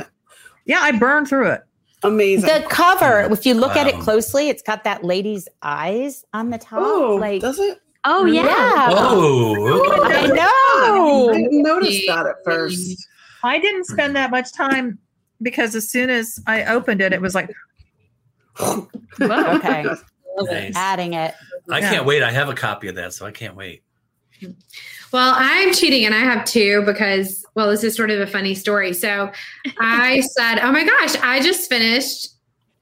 yeah, I burned through it. it? Amazing. The cover, if you look at it closely, it's got that lady's eyes on the top. oh, like, does it? oh yeah. yeah. Oh, I I know. didn't notice that at first. I didn't spend that much time because as soon as I opened it, it was like, Okay, nice. adding it. I Yeah. can't wait. I have a copy of that, so I can't wait. Well, I'm cheating and I have two because, well, this is sort of a funny story. So I said, oh my gosh, I just finished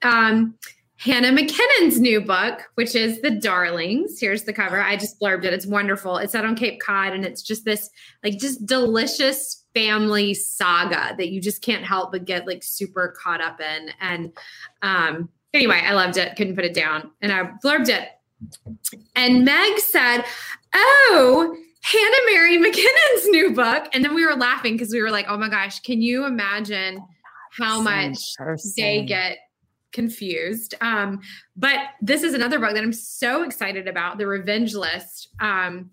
um, Hannah McKinnon's new book, which is The Darlings. Here's the cover. I just blurbed it. It's wonderful. It's out on Cape Cod and it's just this like just delicious family saga that you just can't help but get like super caught up in. And um, anyway, I loved it. Couldn't put it down. And I blurbed it. And Meg said, Oh, Hannah Mary McKinnon's new book. And then we were laughing because we were like, oh my gosh, can you imagine how much person. they get confused? Um, but this is another book that I'm so excited about The Revenge List. Um,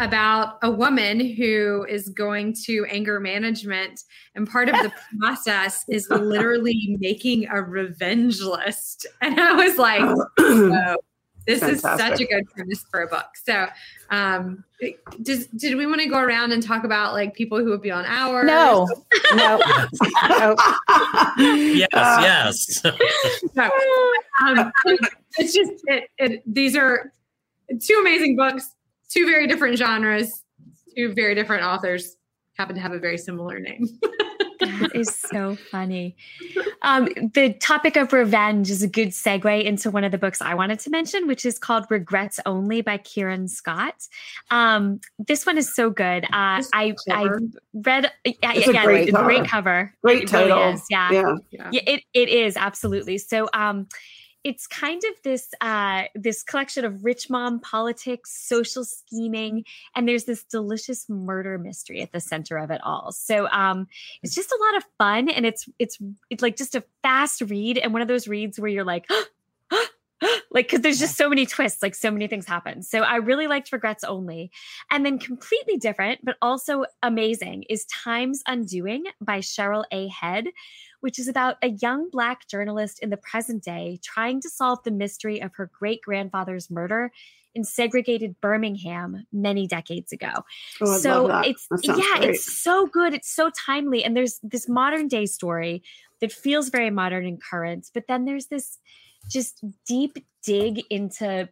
about a woman who is going to anger management, and part of the process is literally making a revenge list. And I was like, "Whoa, this is such a good premise for a book. So, um, does did we want to go around and talk about like people who would be on ours? No, no, no. Yes, Uh, yes. No. Um, it's just it, it. These are two amazing books, two very different genres, two very different authors. Happen to have a very similar name. That is so funny. Um, the topic of revenge is a good segue into one of the books I wanted to mention, which is called Regrets Only by Kieran Scott. Um, this one is so good. Uh, I I read yeah, It's yeah, a great it's great cover. cover. Great It really title. is, yeah. Yeah. Yeah. Yeah, it, it is absolutely. So um it's kind of this uh this collection of rich mom politics, social scheming, and there's this delicious murder mystery at the center of it all. So um it's just a lot of fun and it's it's it's like just a fast read and one of those reads where you're like like because there's just so many twists like so many things happen. So i really liked regrets only. And then completely different but also amazing is times undoing by cheryl a. Head which is about a young Black journalist in the present day trying to solve the mystery of her great grandfather's murder in segregated Birmingham many decades ago. Oh, so it's That yeah, great. it's so good. It's so timely, and there's this modern day story that feels very modern and current, but then there's this just deep dig into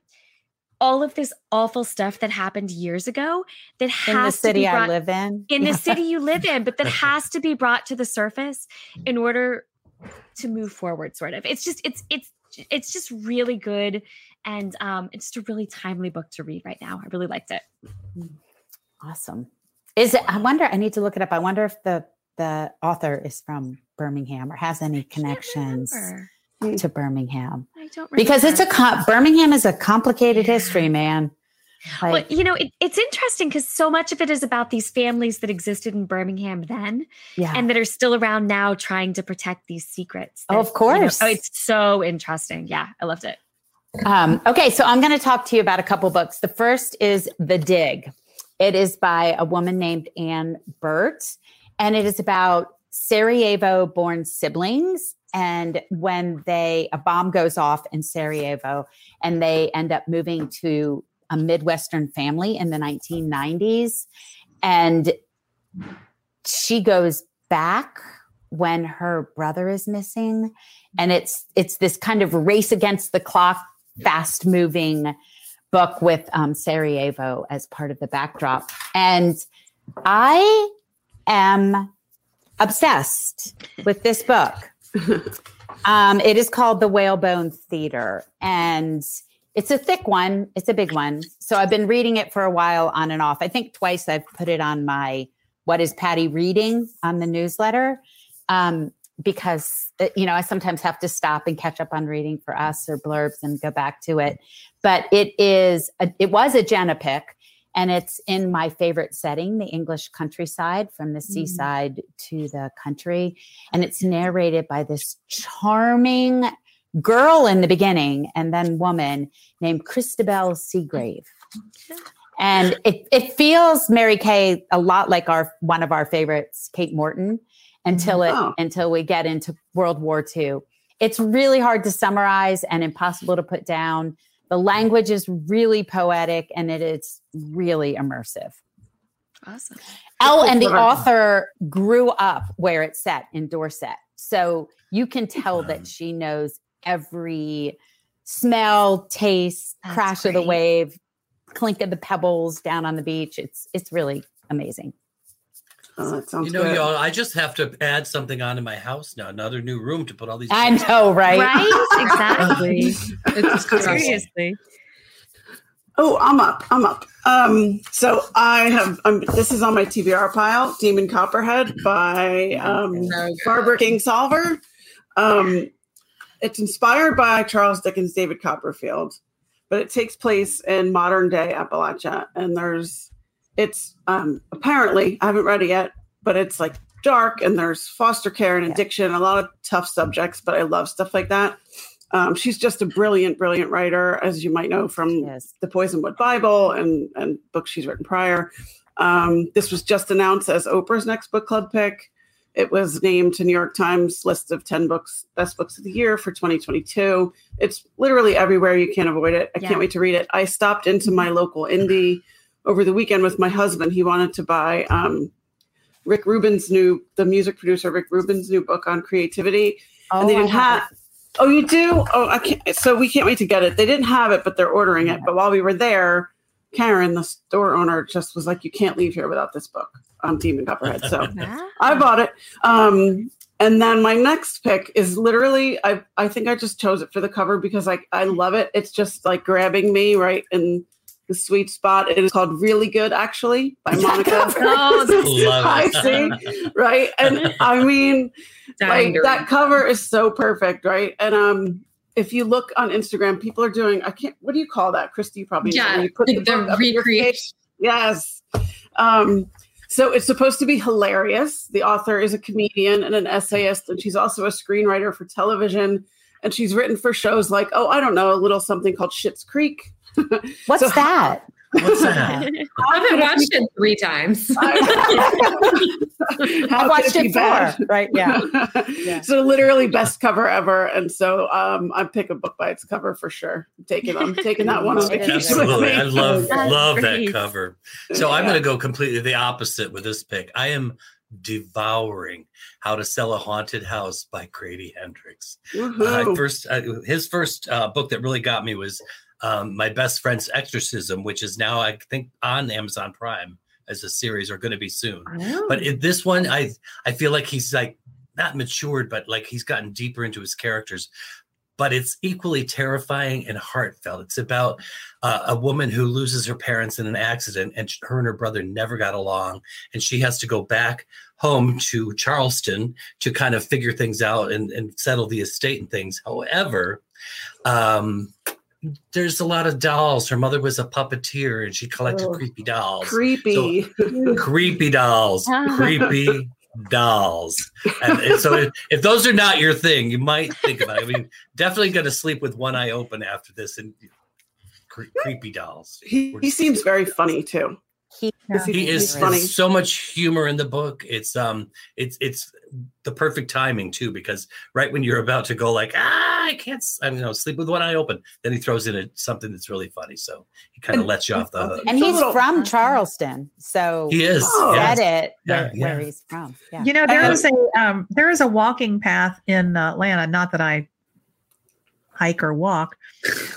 all of this awful stuff that happened years ago that has in the to be city I live in. in the city you live in, but that has to be brought to the surface in order to move forward. Sort of. It's just it's it's it's just really good, and um, it's just a really timely book to read right now. I really liked it. Awesome. Is it? I wonder. I need to look it up. I wonder if the the author is from Birmingham or has any connections to Birmingham. I don't Because it's a com- Birmingham is a complicated history, man. Well, you know, it, it's interesting because so much of it is about these families that existed in Birmingham then yeah. and that are still around now trying to protect these secrets. Oh, of that, you know- course. oh, it's so interesting. Yeah, I loved it. Um, okay, so I'm going to talk to you about a couple books. The first is The Dig. It is by a woman named Anne Burt, and it is about Sarajevo born siblings. And when they, a bomb goes off in Sarajevo, and they end up moving to a Midwestern family in the 1990s. And she goes back when her brother is missing and it's it's this kind of race against the clock fast moving book with um, Sarajevo as part of the backdrop. And I am obsessed with this book. Um, it is called The Whalebone Theater, and it's a thick one. It's a big one. So I've been reading it for a while on and off. I think twice I've put it on my What is Patti Reading on the newsletter. Um, because uh, you know I sometimes have to stop and catch up on reading for us or blurbs and go back to it. But it is a, it was a Jenna pick, and it's in my favorite setting, the English countryside, from the mm. seaside to the country, and it's narrated by this charming girl in the beginning and then woman named Christabel Seagrave. And it, it feels Mary Kay a lot like our one of our favorites, Kate Morton, until it Oh. until we get into World War II. It's really hard to summarize and impossible to put down. The language is really poetic and it is really immersive. Awesome. Oh, and the author grew up where it's set in Dorset. So you can tell that she knows every smell, taste, That's crash of the wave, clink of the pebbles down on the beach. It's it's really amazing. Oh, that sounds You know, good. y'all, I just have to add something onto my house now. Another new room to put all these. I know, right? Right? Exactly. It's. Seriously. Oh, I'm up. I'm up. Um, so I have um, this is on my TBR pile, Demon Copperhead by um, So good. Barbara Kingsolver. Um, it's inspired by Charles Dickens' David Copperfield, but it takes place in modern day Appalachia. And there's, it's um, apparently, I haven't read it yet, but it's like dark and there's foster care and Yeah. addiction, a lot of tough subjects, but I love stuff like that. Um, she's just a brilliant, brilliant writer, as you might know from Yes. the Poisonwood Bible and, and books she's written prior. Um, this was just announced as Oprah's next book club pick. It was named to New York Times list of 10 books, best books of the year for 2022. It's literally everywhere. You can't avoid it. I Yeah. can't wait to read it. I stopped into my local indie over the weekend with my husband. He wanted to buy um, Rick Rubin's new, the music producer, Rick Rubin's new book on creativity. and they Oh, didn't have, it. Oh, you do? Oh, I can't. So we can't wait to get it. They didn't have it, but they're ordering it. But while we were there, Karen, the store owner, just was like, "You can't leave here without this book on Demon Copperhead." So I bought it. Um, and then my next pick is literally, I I think I just chose it for the cover because I I love it. It's just like grabbing me right in the sweet spot. It is called "Really Good," actually, by Monica. Oh, Love I it. see. Right, and I mean like that cover is so perfect, right? And um, if you look on Instagram, people are doing I can't. What do you call that, Kristy? You probably. Yeah, When you put the, the, book up in your recreation. Yes. Um, so it's supposed to be hilarious. The author is a comedian and an essayist, and she's also a screenwriter for television. And she's written for shows like, oh, I don't know, a little something called Schitt's Creek. What's So- that? What's that? I haven't watched it three times. I've watched it four. Right? Yeah. Yeah. So literally best cover ever, and so um, I pick a book by its cover for sure. I'm taking I'm taking that one on vacation Absolutely. I love That's love that cover. So I'm going to go completely the opposite with this pick. I am devouring How to Sell a Haunted House by Grady Hendrix. I Woohoo. first uh, his first uh, book that really got me was um, My Best Friend's Exorcism, which is now I think on Amazon Prime as a series are going to be soon. But in this one, I I feel like he's like not matured, but like he's gotten deeper into his characters. But it's equally terrifying and heartfelt. It's about uh, a woman who loses her parents in an accident, and her and her brother never got along, and she has to go back home to Charleston to kind of figure things out and, and settle the estate and things. However, um, there's a lot of dolls. Her mother was a puppeteer, and she collected Oh, creepy dolls Creepy. creepy dolls, creepy dolls. And, and so if, if those are not your thing, you might think about it. I mean, definitely going to sleep with one eye open after this and cre- creepy dolls. he, he seems very funny too. He, Yeah. He is funny. so much humor in the book. It's um it's it's the perfect timing too because right when you're about to go like ah I can't s- I don't know sleep with one eye open then he throws in a, something that's really funny so he kind of lets you off the hook. and he's little- from Charleston, so He is Oh. yeah. said it Yeah, where, where yeah. he's from. Yeah. You know, there is a um, there is a walking path in uh, Atlanta. Not that I hike or walk,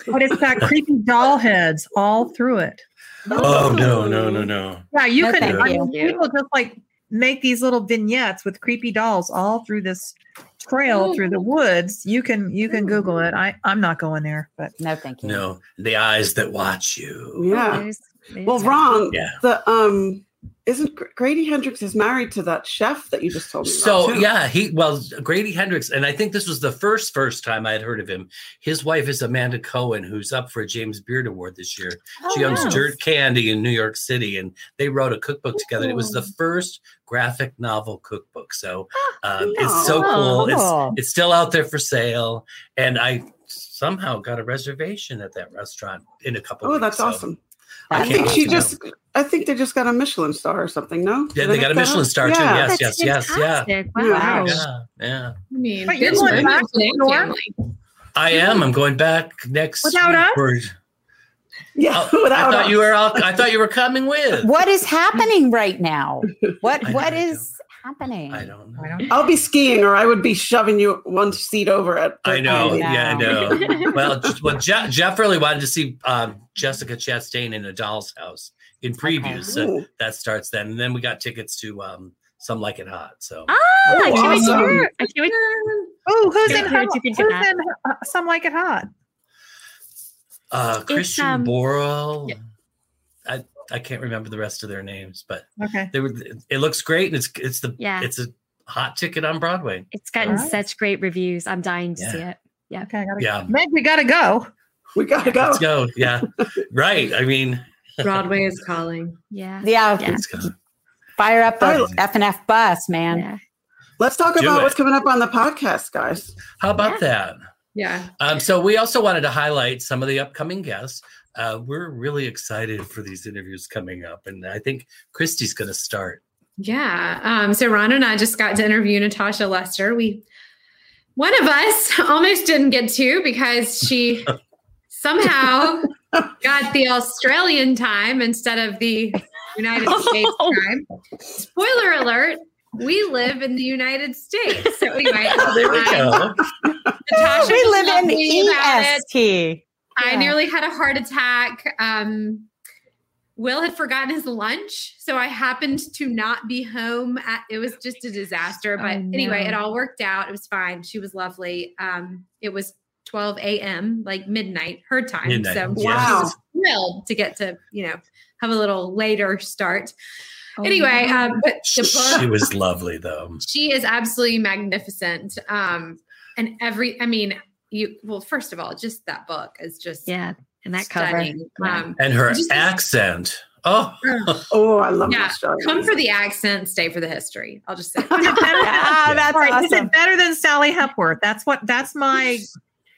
but it's got creepy doll heads all through it. Oh no no no no. Yeah, you No, can. I mean, people just like make these little vignettes with creepy dolls all through this trail through the woods. You can you can Google it. I I'm not going there, but No, thank you. No, the eyes that watch you. Yeah. There's- there's- Well, wrong. Yeah. the um, isn't Grady Hendrix is married to that chef that you just told me about? So too? yeah, he well Grady Hendrix, and I think this was the first first time I had heard of him. His wife is Amanda Cohen, who's up for a James Beard Award this year. she Oh, owns wow. Dirt Candy in New York City, and they wrote a cookbook together. It was the first graphic novel cookbook, so um, it's so Oh, cool. cool. It's it's still out there for sale, and I somehow got a reservation at that restaurant in a couple. Oh, weeks, that's so- awesome. I I think she to just. I think they just got a Michelin star or something. No? Yeah, Did they I got a make that Michelin up? star too. Yeah. Yes, That's yes, yes, yeah. Wow. Yeah, yeah. I mean, But you're going back to North? family. I am. I'm going back next Without week us? for- Yeah, Oh, I without thought us. you were all, I thought you were coming with. What is happening right now? What I what don't is happening? I don't know. I don't. I'll be skiing, or I would be shoving you one seat over it. I know. I Yeah, I know. know. well, j- well, Jeff, Jeff really wanted to see um, Jessica Chastain in a doll's house in previews. So Ooh. that starts then. And then we got tickets to um, Some Like It Hot. So Ah, I can't awesome. hear. I can't wait. Oh, who's Yeah. in? What Hum- did you Who's think of that? in? Uh, Some like it hot. uh, Christian um, Borle. yeah. I, I can't remember the rest of their names, but Okay. they were. It looks great, and it's it's the Yeah. it's a hot ticket on Broadway. It's gotten Alright. such great reviews. I'm dying to Yeah. see it. Yeah, okay. I gotta, Yeah, Meg, we gotta go. We gotta go. let's go. Yeah, right. I mean, Broadway is calling. Yeah. yeah, Yeah. let's go. fire up the I- F and F bus, man. Yeah. Let's talk Do about it. what's coming up on the podcast, guys. How about that? Yeah. Um, so we also wanted to highlight some of the upcoming guests. Uh, we're really excited for these interviews coming up, and I think Kristy's going to start. Yeah. Um, so Ron and I just got to interview Natasha Lester. We one of us almost didn't get to because she somehow got the Australian time instead of the United States time. Spoiler alert, we live in the United States. So anyway, There we go. Natasha We live in lovely about it. EST. I nearly had a heart attack. Um, Will had forgotten his lunch, so I happened to not be home. At, it was just a disaster, but Oh, anyway, it all worked out. It was fine. She was lovely. Um, it was 12 a.m., like midnight her time. Midnight, So yes. she Wow. was thrilled to get to you know have a little later start. Oh, anyway, no. um, but the book She was lovely, though. she is absolutely magnificent. Um, and every, I mean, you well, first of all, just that book is just yeah. And that cover. stunning. Yeah. Um, And her Just- accent. Oh, Oh, I love Yeah, Australia. come for the accent, stay for the history. I'll just say. Is it better, Ah, that's All right, is it better than Sally Hepworth? That's what. That's my.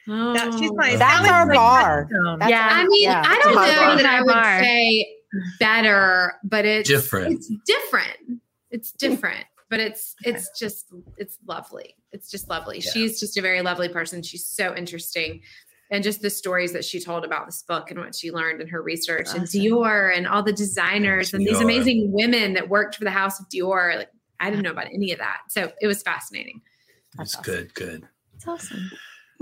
That, she's my That's our bar. That's yeah, our- I mean, yeah. I don't know our that I would say better, but it's Different. It's different. It's different, but it's it's just it's lovely. It's just lovely. Yeah. She's just a very lovely person. She's so interesting. And just the stories that she told about this book and what she learned in her research and Dior and all the designers and these amazing women that worked for the House of Dior. Like I didn't know about any of that. So it was fascinating. It's That's awesome. good, good. It's awesome.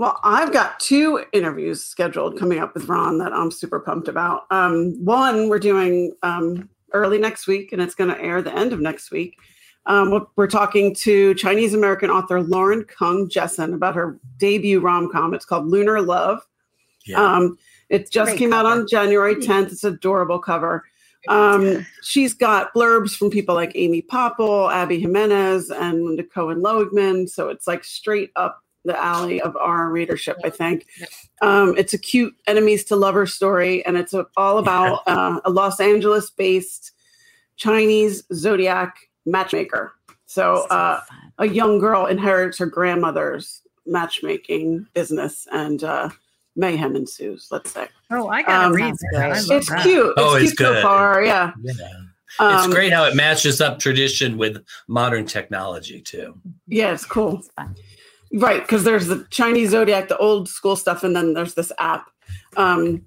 Well, I've got two interviews scheduled coming up with Ron that I'm super pumped about. Um, one we're doing um, early next week, and it's going to air the end of next week. Um, we're- we're talking to Chinese American author Lauren Kung Jessen about her debut rom com. It's called Lunar Love. Yeah. Um, it just Great came out on January 10th. It's an adorable cover. Um, she's got blurbs from people like Amy Poeppel, Abby Jimenez, and Linda Cohen Loigman. So it's like straight up the alley of our readership, I think. Um, it's a cute enemies to lovers story, and it's a, all about uh, a Los Angeles based Chinese zodiac matchmaker. So uh, fun. a young girl inherits her grandmother's matchmaking business, and uh, mayhem ensues, let's say. Oh, I gotta Um, read Sounds that. I great. It's that. cute. Oh, it's it's cute so good. far. Yeah. yeah. Um, it's great how it matches up tradition with modern technology too. Yeah, it's cool. It's fun. Right, because there's the Chinese zodiac, the old school stuff, and then there's this app. Um,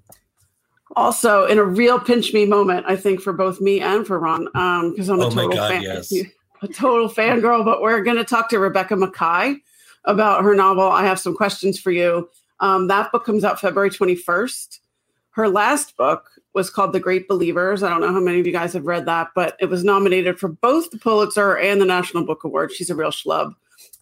also, in a real pinch me moment, I think for both me and for Ron, because I'm a Oh total God, fan, yes. a total fangirl. But we're going to talk to Rebecca Makkai about her novel. I have some questions for you. Um, that book comes out February 21st. Her last book was called The Great Believers. I don't know how many of you guys have read that, but it was nominated for both the Pulitzer and the National Book Award. She's a real schlub.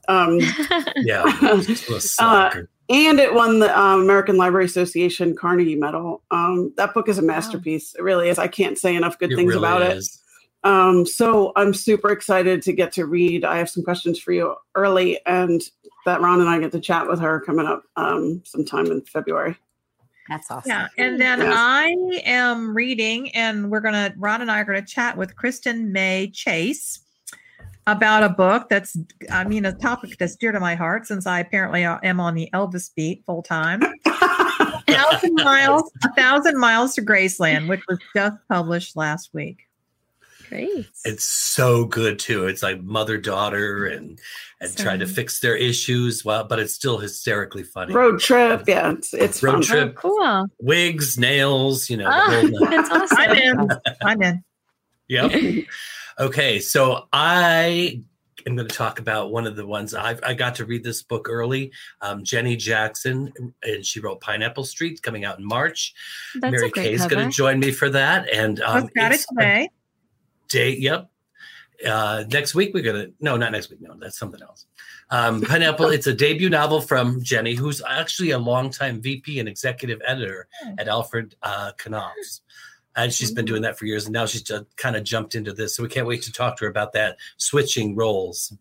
Um, Yeah. Uh, Just a slacker. and it won the um, American Library Association Carnegie Medal. Um, that book is a masterpiece. It really is. I can't say enough good It things really about it. Um, so I'm super excited to get to read. I have some questions for you early, and that Ron and I get to chat with her coming up um, sometime in February. That's awesome. Yeah, and then Yeah. I am reading, and we're gonna Ron and I are gonna chat with Kristin Mei Chase about a book that's, I mean, a topic that's dear to my heart since I apparently am on the Elvis beat full time. thousand miles, a thousand miles to Graceland, which was just published last week. Great. It's so good too. It's like mother daughter and and trying to fix their issues. Well, but it's still hysterically funny. Road trip, yeah, it's it's Road fun. trip. Oh, cool. Wigs, nails, you know. The ah, whole nine. that's awesome. I'm in. I'm in. Yep. Okay, so I am going to talk about one of the ones I've, I got to read this book early. Um, Jenny Jackson, and she wrote Pineapple Street, coming out in March. That's Mary Kay is going to join me for that, and um, got it today. date. Yep. Uh, next week we're gonna no, not next week. No, that's something else. Um, Pineapple. it's a debut novel from Jenny, who's actually a longtime VP and executive editor at Alfred uh, Knopf's. And she's been doing that for years, and now she's just kind of jumped into this. So we can't wait to talk to her about that switching roles.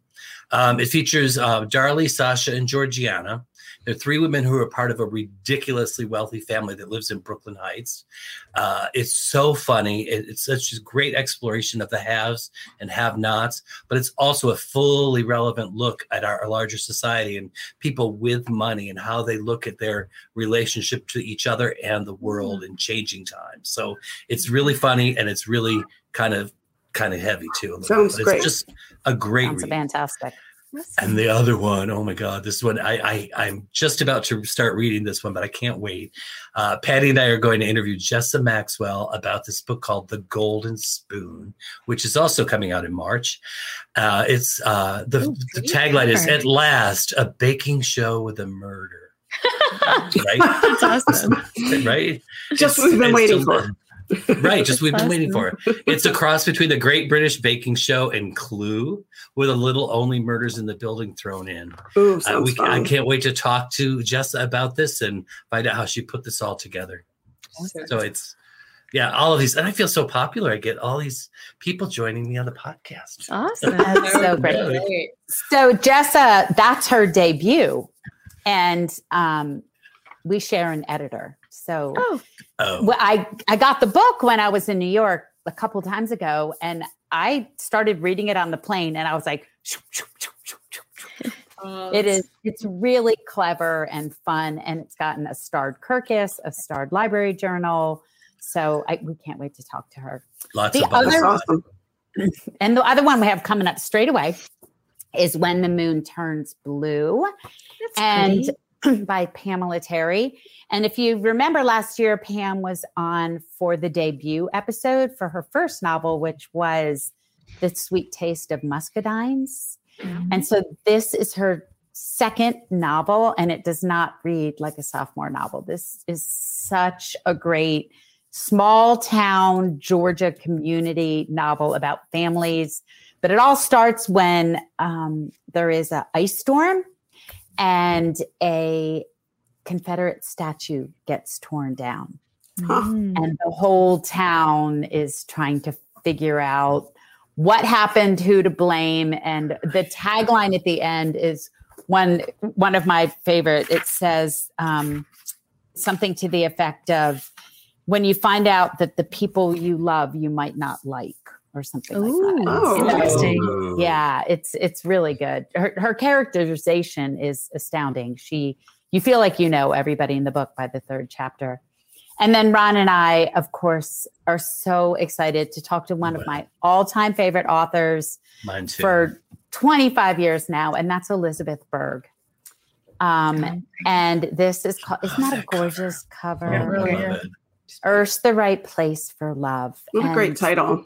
Um, it features uh, Darlie, Sasha, and Georgiana. They're three women who are part of a ridiculously wealthy family that lives in Brooklyn Heights. Uh, it's so funny. It- it's such a great exploration of the haves and have-nots, but it's also a fully relevant look at our, our larger society and people with money and how they look at their relationship to each other and the world in changing times. So it's really funny and it's really kind of kind of heavy too. a Sounds bit, great. It's just a great Sounds read. fantastic. And the other one, oh my God, this one, I, I I'm just about to start reading this one, but I can't wait. Uh, Patti and I are going to interview Jessa Maxwell about this book called The Golden Spoon, which is also coming out in March. Uh, it's uh, the, Oh, the tagline is "At last, a baking show with a murder." right, That's awesome. right. Just It's- what we've been waiting for. right, just we've been waiting for it. It's a cross between the Great British Baking Show and Clue, with a little only murders in the building thrown in. Ooh, Uh, sounds we, I can't wait to talk to Jessa about this and find out how she put this all together. So it's yeah, all of these, and I feel so popular. I get all these people joining me on the podcast. Awesome. That's so great. Great. So Jessa, that's her debut, and um, we share an editor. So Oh, Oh, well, I I got the book when I was in New York a couple times ago, and I started reading it on the plane, and I was like. Oh, It is. It's really clever and fun, and it's gotten a starred Kirkus, a starred Library Journal. So I, we can't wait to talk to her. Lots The of other- awesome. And the other one we have coming up straight away is When the Moon Turns Blue. That's and pretty. by Pamela Terry. And if you remember last year, Pam was on for the debut episode for her first novel, which was The Sweet Taste of Muscadines. And so this is her second novel, and it does not read like a sophomore novel. This is such a great small town Georgia community novel about families. But it all starts when um, there is an ice storm and a Confederate statue gets torn down. Huh. Mm. And the whole town is trying to figure out what happened, who to blame. And the tagline at the end is one one of my favorite. It says um, something to the effect of when you find out that the people you love you might not like or something like that. Oh, interesting. Ooh. yeah, it's it's really good. Her her characterization is astounding. She you feel like you know everybody in the book by the third chapter. And then Ron and I, of course, are so excited to talk to one of my all-time favorite authors Mine too. for 25 years now, and that's Elizabeth Berg. Um, and this is called, isn't that a gorgeous cover? Yeah, really Love it. Earth's the right place for love. What a great title.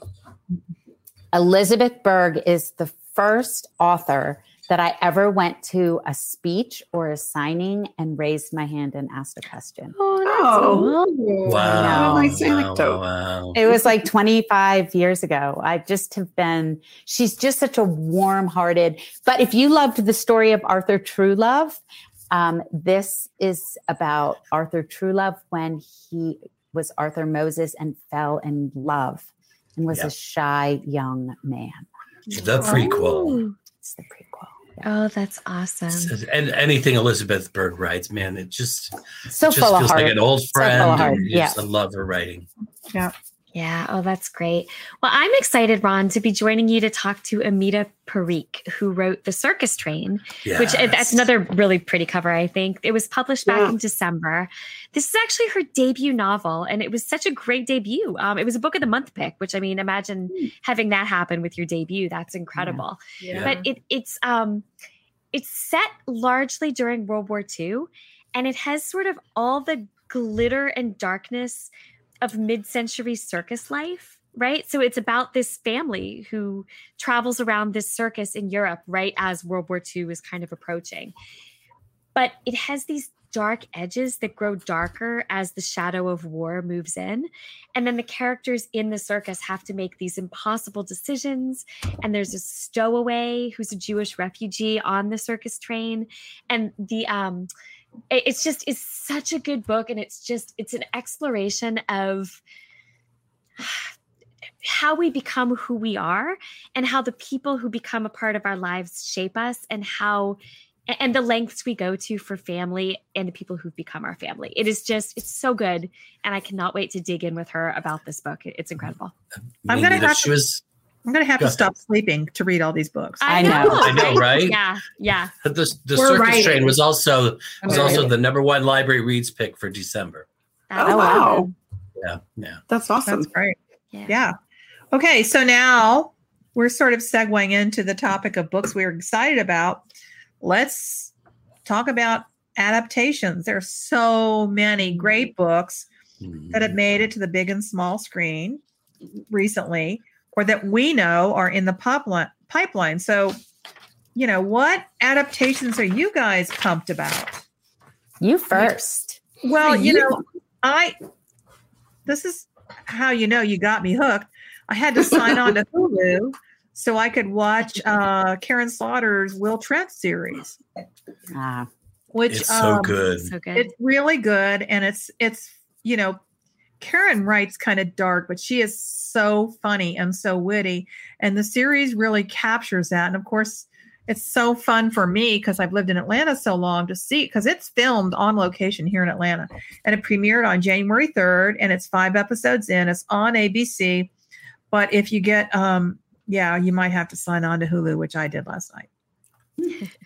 Elizabeth Berg is the first author that I ever went to a speech or a signing and raised my hand and asked a question. Oh, Wow. What a nice wow, wow, wow. It was like 25 years ago. I just have been, she's just such a warm hearted. But if you loved the story of Arthur Truelove, um, this is about Arthur Truelove when he was Arthur Moses and fell in love and was Yeah. a shy young man. The prequel. Oh. It's the prequel. Oh, that's awesome. And anything Elizabeth Berg writes, man, it just, So just full of feels heart. like an old full of friend. heart, and yeah. I love her writing. Yeah. Oh, that's great. Well, I'm excited, Ron, to be joining you to talk to Amita Parikh, who wrote The Circus Train, which uh, that's another really pretty cover, I think. It was published back Yeah. in December. This is actually her debut novel, and it was such a great debut. Um, it was a book of the month pick, which I mean, imagine having that happen with your debut. That's incredible. Yeah. But it, it's um, it's set largely during World War II, and it has sort of all the glitter and darkness of mid-century circus life right? So it's about this family who travels around this circus in europe right as world war ii is kind of approaching. But it has these dark edges that grow darker as the shadow of war moves in. And then the characters in the circus have to make these impossible decisions. And there's a stowaway who's a jewish refugee on the circus train. And the um it's just it's such a good book and it's just it's an exploration of how we become who we are and how the people who become a part of our lives shape us and how and the lengths we go to for family and the people who've become our family. It is just it's so good and I cannot wait to dig in with her about this book. It's incredible. I'm gonna neither. have She to- was I'm going to have Go to stop sleeping to read all these books. I know. I know, right? Yeah, yeah. the, the We're circus writing. train was also was Okay. also the number one library reads pick for December. That's Oh, wow. Yeah, yeah. That's awesome. That's great. Yeah. Yeah. Okay, so now we're sort of segueing into the topic of books we're excited about. Let's talk about adaptations. There are so many great books that have mm-hmm. made it to the big and small screen recently, or that we know are in the pipeline. Pipeline. So, you know, what adaptations are you guys pumped about? You first. Well, you know, I this is how you know you got me hooked. I had to sign on to Hulu so I could watch uh Karin Slaughter's Will Trent series, Ah, which It's so um, good. So good. It's really good and it's it's you know Karin writes kind of dark, but she is so funny and so witty. And the series really captures that. And of course, it's so fun for me because I've lived in Atlanta so long to see because it's filmed on location here in Atlanta. And it premiered on January 3rd, and it's five episodes in. It's on ABC. But if you get um yeah, you might have to sign on to Hulu, which I did last night.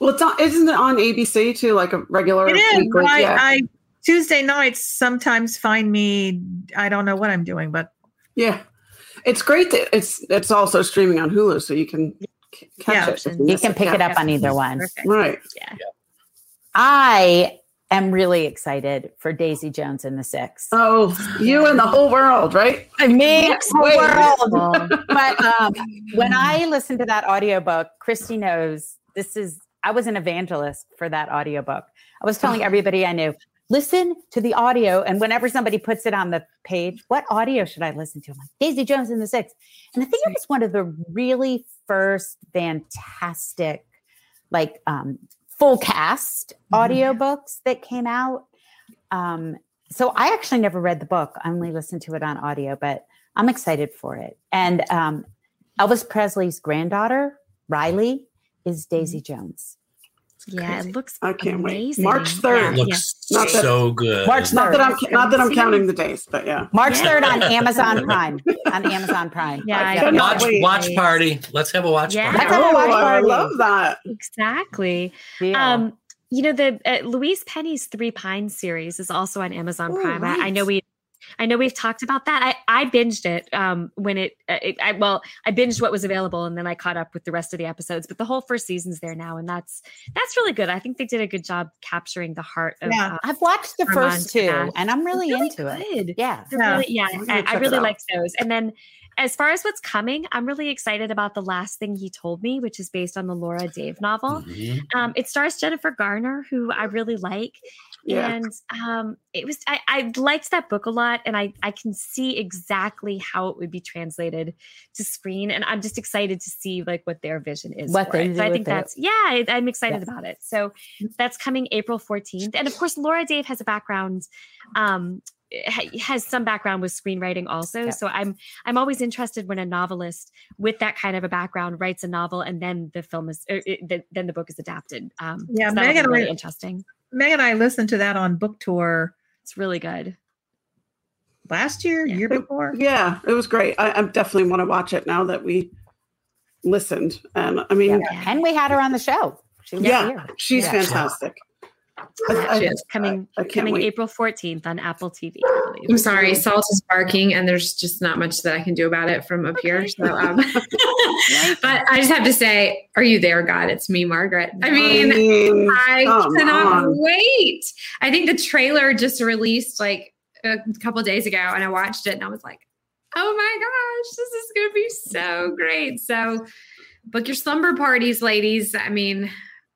Well, it's on. Isn't it on ABC too? Like a regular. It is. weekly- I, yeah. I Tuesday nights sometimes find me. I don't know what I'm doing, but yeah, it's great that it's it's also streaming on Hulu, so you can c- catch Yeah. it. if You can pick it Yeah. up on either one. Perfect. Right. I am really excited for Daisy Jones and the Six. Oh, you and the whole world, right? I mean, Next week. but um, when I listened to that audiobook, Kristy knows this is, I was an evangelist for that audiobook. I was telling everybody I knew, listen to the audio. And whenever somebody puts it on the page, what audio should I listen to? I'm like, Daisy Jones and the Six. And I think it was one of the really first fantastic, like, um, full cast audiobooks that came out. Um, so I actually never read the book. I only listened to it on audio, but I'm excited for it. And um, Elvis Presley's granddaughter, Riley, is Daisy Jones. Yeah, it looks I can't wait. March 3rd. It looks Not that- so good. March Not that I'm not that I'm counting the days, but yeah. March 3rd on Amazon Prime. On Amazon Prime. Yeah, Yeah. watch wait. watch party. Let's have a watch Yeah. party. Let's have a watch Oh, I love that. Exactly. Deal. Um, you know the uh, Louise Penny's Three Pines series is also on Amazon Oh, Prime. I, I know we, I know we've talked about that. I, I binged it um, when it, uh, it I, well, I binged what was available and then I caught up with the rest of the episodes. But the whole first season's there now, and that's that's really good. I think they did a good job capturing the heart of. Yeah. uh, I've watched the Armand first two Cast. and I'm really, really into it. Yeah. They're Yeah. really, yeah, I'm I, I check it really out. liked those. And then as far as what's coming, I'm really excited about the last thing he told me, which is based on the Laura Dave novel. Mhm. Um, it stars Jennifer Garner, who I really like. Yeah. And um, it was I, I liked that book a lot, and I I can see exactly how it would be translated to screen, and I'm just excited to see like what their vision is. What for they it. So I think with it. that's yeah, I, I'm excited Yes. about it. So that's coming April 14th, and of course Laura Dave has a background. Um, ha- has some background with screenwriting also Yeah. so i'm i'm always interested when a novelist with that kind of a background writes a novel and then the film is er, it, the, then the book is adapted um Yeah, so that'll Megan really interesting Meg and I listened to that on book tour it's really good last year, Yeah. year before. Yeah, it was great. I, I definitely want to watch it now that we listened. And I mean, Yeah. And we had her on the show. She was Yeah. here. she's Yeah. fantastic. I, I- coming I coming wait. April 14th on Apple TV. I'm sorry, Salt is barking, and there's just not much that I can do about it from up here. So, um, but I just have to say, are you there, God? It's me, Margaret. I mean, mean, I cannot on. wait. I think the trailer just released like a couple days ago, and I watched it, and I was like, "Oh my gosh, this is going to be so great!" So, book your slumber parties, ladies. I mean,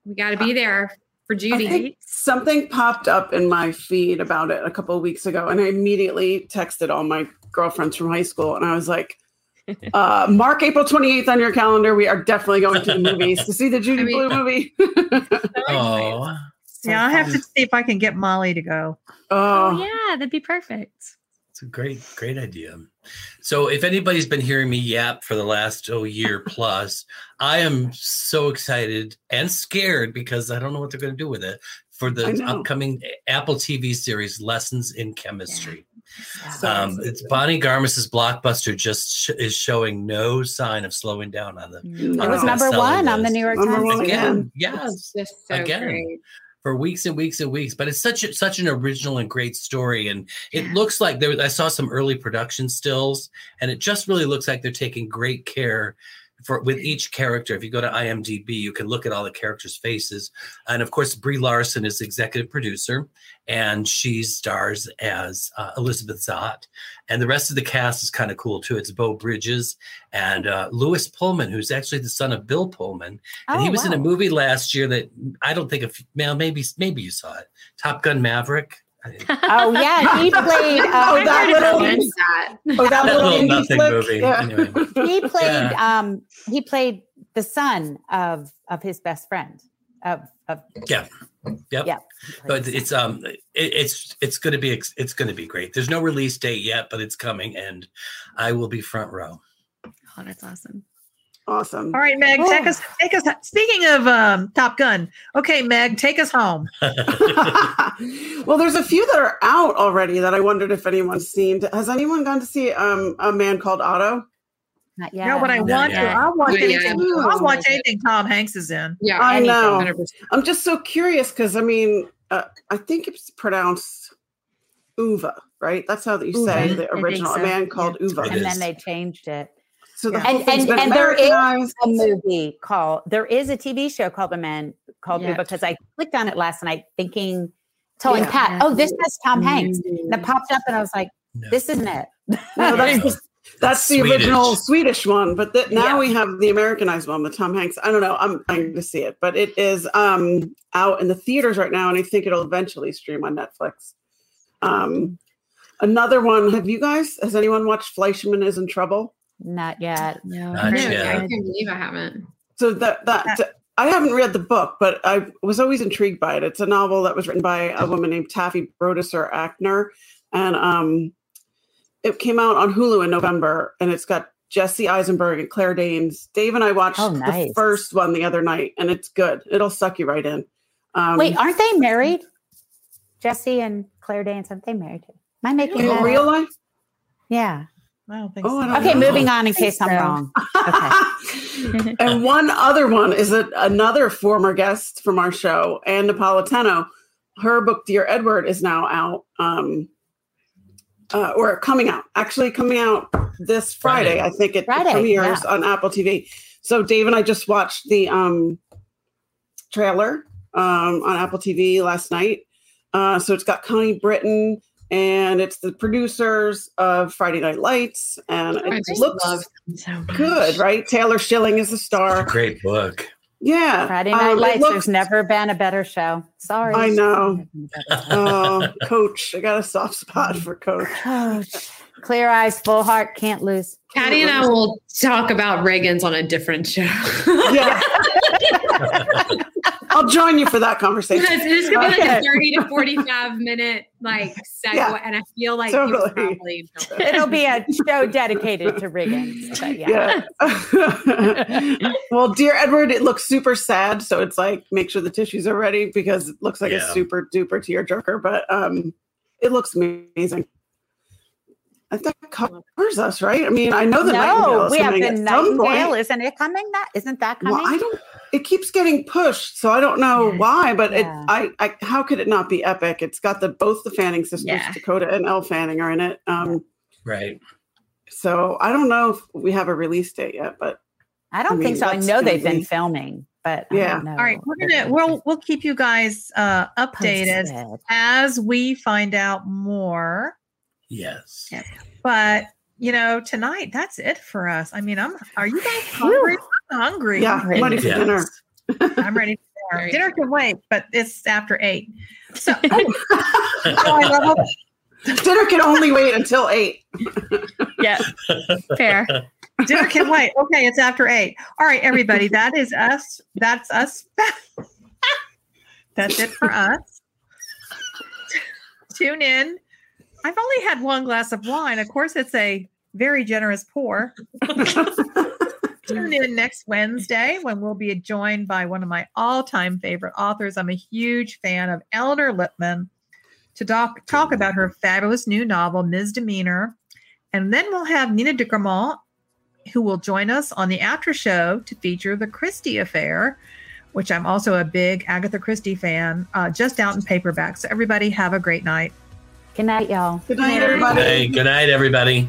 we got to be there for Judy. think something popped up in my feed about it a couple of weeks ago, and I immediately texted all my girlfriends from high school, and I was like, uh, "Mark April twenty eighth on your calendar. We are definitely going to the movies to see the Judy I mean- Blume movie." Oh, yeah, I have to see if I can get Molly to go. Oh oh, yeah, that'd be perfect. It's a great, great idea. So, if anybody's been hearing me yap for the last oh year plus, I am so excited and scared because I don't know what they're going to do with it for the upcoming Apple TV series Lessons in Chemistry. So Um, it's Bonnie Garmus's blockbuster just sh- is showing no sign of slowing down on the. It No. was number Best-selling one on the. New York Number Times. Again, again. yes, so Again. great. For weeks and weeks and weeks. But it's such a, such an original and great story, and it looks like there. I saw some early production stills, and it just really looks like they're taking great care for with each character. If you go to IMDb, you can look at all the characters' faces, and of course, Brie Larson is executive producer, and she stars as uh, Elizabeth Zott, and the rest of the cast is kind of cool too. It's Beau Bridges and uh, Lewis Pullman, who's actually the son of Bill Pullman, and Oh, he was in a movie last year that I don't think if well maybe maybe you saw it, Top Gun Maverick. Oh yeah, he played. Oh, Uh, that little- that. Oh, that That little, little nothing flick? movie. Yeah. Anyway. he played. Yeah. Um, he played the son of of his best friend. Of of Yeah. Yep. yeah. But it's um it, it's it's going to be ex- it's going to be great. There's no release date yet, but it's coming, and I will be front row. Oh, that's awesome. Awesome. All right, Meg, take Oh. us take us speaking of um, Top Gun. Okay, Meg, take us home. well, there's a few that are out already that I wondered if anyone's seen. Has anyone gone to see um, a man called Otto? Not yet. No, but I Not want to. I'll watch Not yet. anything. I'll watch Not yet. anything Tom Hanks is in. Yeah, I anything. know. 100%. I'm just so curious because I mean, uh, I think it's pronounced Ove, right? That's how you say Ove. the original. so. A man called Ove. And then they changed it. So the Yeah. And- and- and there is A movie called there is a TV show called The Man called Yeah. Ove because I clicked on it last night thinking, telling Yeah. Pat, oh, this has Tom Hanks. And it Mm. popped up and I was like, No. this isn't it. No, that's, the- that's the Swedish. original Swedish one, but the, now Yeah. we have the Americanized one with Tom Hanks. I don't know. I'm trying to see it, but it is um, out in the theaters right now, and I think it'll eventually stream on Netflix. Um, another one. Have you guys? Has anyone watched Fleishman is in Trouble? Not yet. No, Not yet. I can't believe I haven't. So that that I haven't read the book, but I was always intrigued by it. It's a novel that was written by a woman named Taffy Brodesser Akner, and um, it came out on Hulu in November, and it's got Jesse Eisenberg and Claire Danes. Dave and I watched Oh, the first one the other night, and it's good. It'll suck you right in. Um, Wait, aren't they married? Jesse and Claire Danes, aren't they married? Am I making in that up? real life? Yeah. I don't think Oh, I so. don't Okay, know. moving on in case I'm so. wrong. Okay. and one other one is a, another former guest from our show, Ann Napolitano. Her book, Dear Edward, is now out, um, uh, or coming out. Actually, coming out this Friday. Friday. I think it Friday, premieres yeah. on Apple TV. So Dave and I just watched the um, trailer um, on Apple TV last night. Uh, so it's got Connie Britton. And it's the producers of Friday Night Lights, and it just looks so good, right? Taylor Schilling is the star. Great book. Yeah. Friday um, Night it Lights, looks- there's never been a better show. Sorry. I know. Oh, coach. I got a soft spot for coach. Coach. Clear eyes, full heart, can't lose. Patti and I will talk about Riggins on a different show. Yeah. I'll join you for that conversation. It's, it's gonna be like a 30 to 45 minute like segue, Yeah, and I feel like totally. probably It'll be a show dedicated to Riggins. But yeah. Yeah. well, dear Edward, it looks super sad. So it's like, make sure the tissues are ready because it looks like a super duper tearjerker, but um, it looks amazing. I think that covers us, right? I mean, I know the Nightingale no, is we have the at some Nightingale. point. Isn't it coming? That isn't that coming? Well, I don't. It keeps getting pushed, so I don't know Yeah. why. But Yeah. it, I, I, how could it not be epic? It's got the both the Fanning sisters, Yeah. Dakota and Elle Fanning, are in it. Um, Right. so I don't know if we have a release date yet, but I don't I mean, think so. I know they've been filming, but I Yeah. don't know. All right, we're gonna we'll we'll keep you guys uh updated Posted. as we find out more. Yes. Yeah. But you know, tonight that's it for us. I mean, I'm. Are you guys hungry? I'm hungry. yeah, I'm ready for Yes. dinner. I'm ready for dinner. Dinner can wait, but it's after eight. So, oh. oh, I love dinner can only wait until eight. Yeah. Fair. Dinner can wait. Okay, it's after eight. All right, everybody. That is us. That's us. That's it for us. Tune in. I've only had one glass of wine. Of course, it's a very generous pour. Tune in next Wednesday when we'll be joined by one of my all-time favorite authors. I'm a huge fan of Elinor Lipman to talk talk about her fabulous new novel, Ms. Demeanor. And then we'll have Nina de Gramont, who will join us on the after show to feature the Christie affair, which I'm also a big Agatha Christie fan, uh, just out in paperback. So everybody have a great night. Good night, y'all. Good night, everybody. Hey, good night, everybody.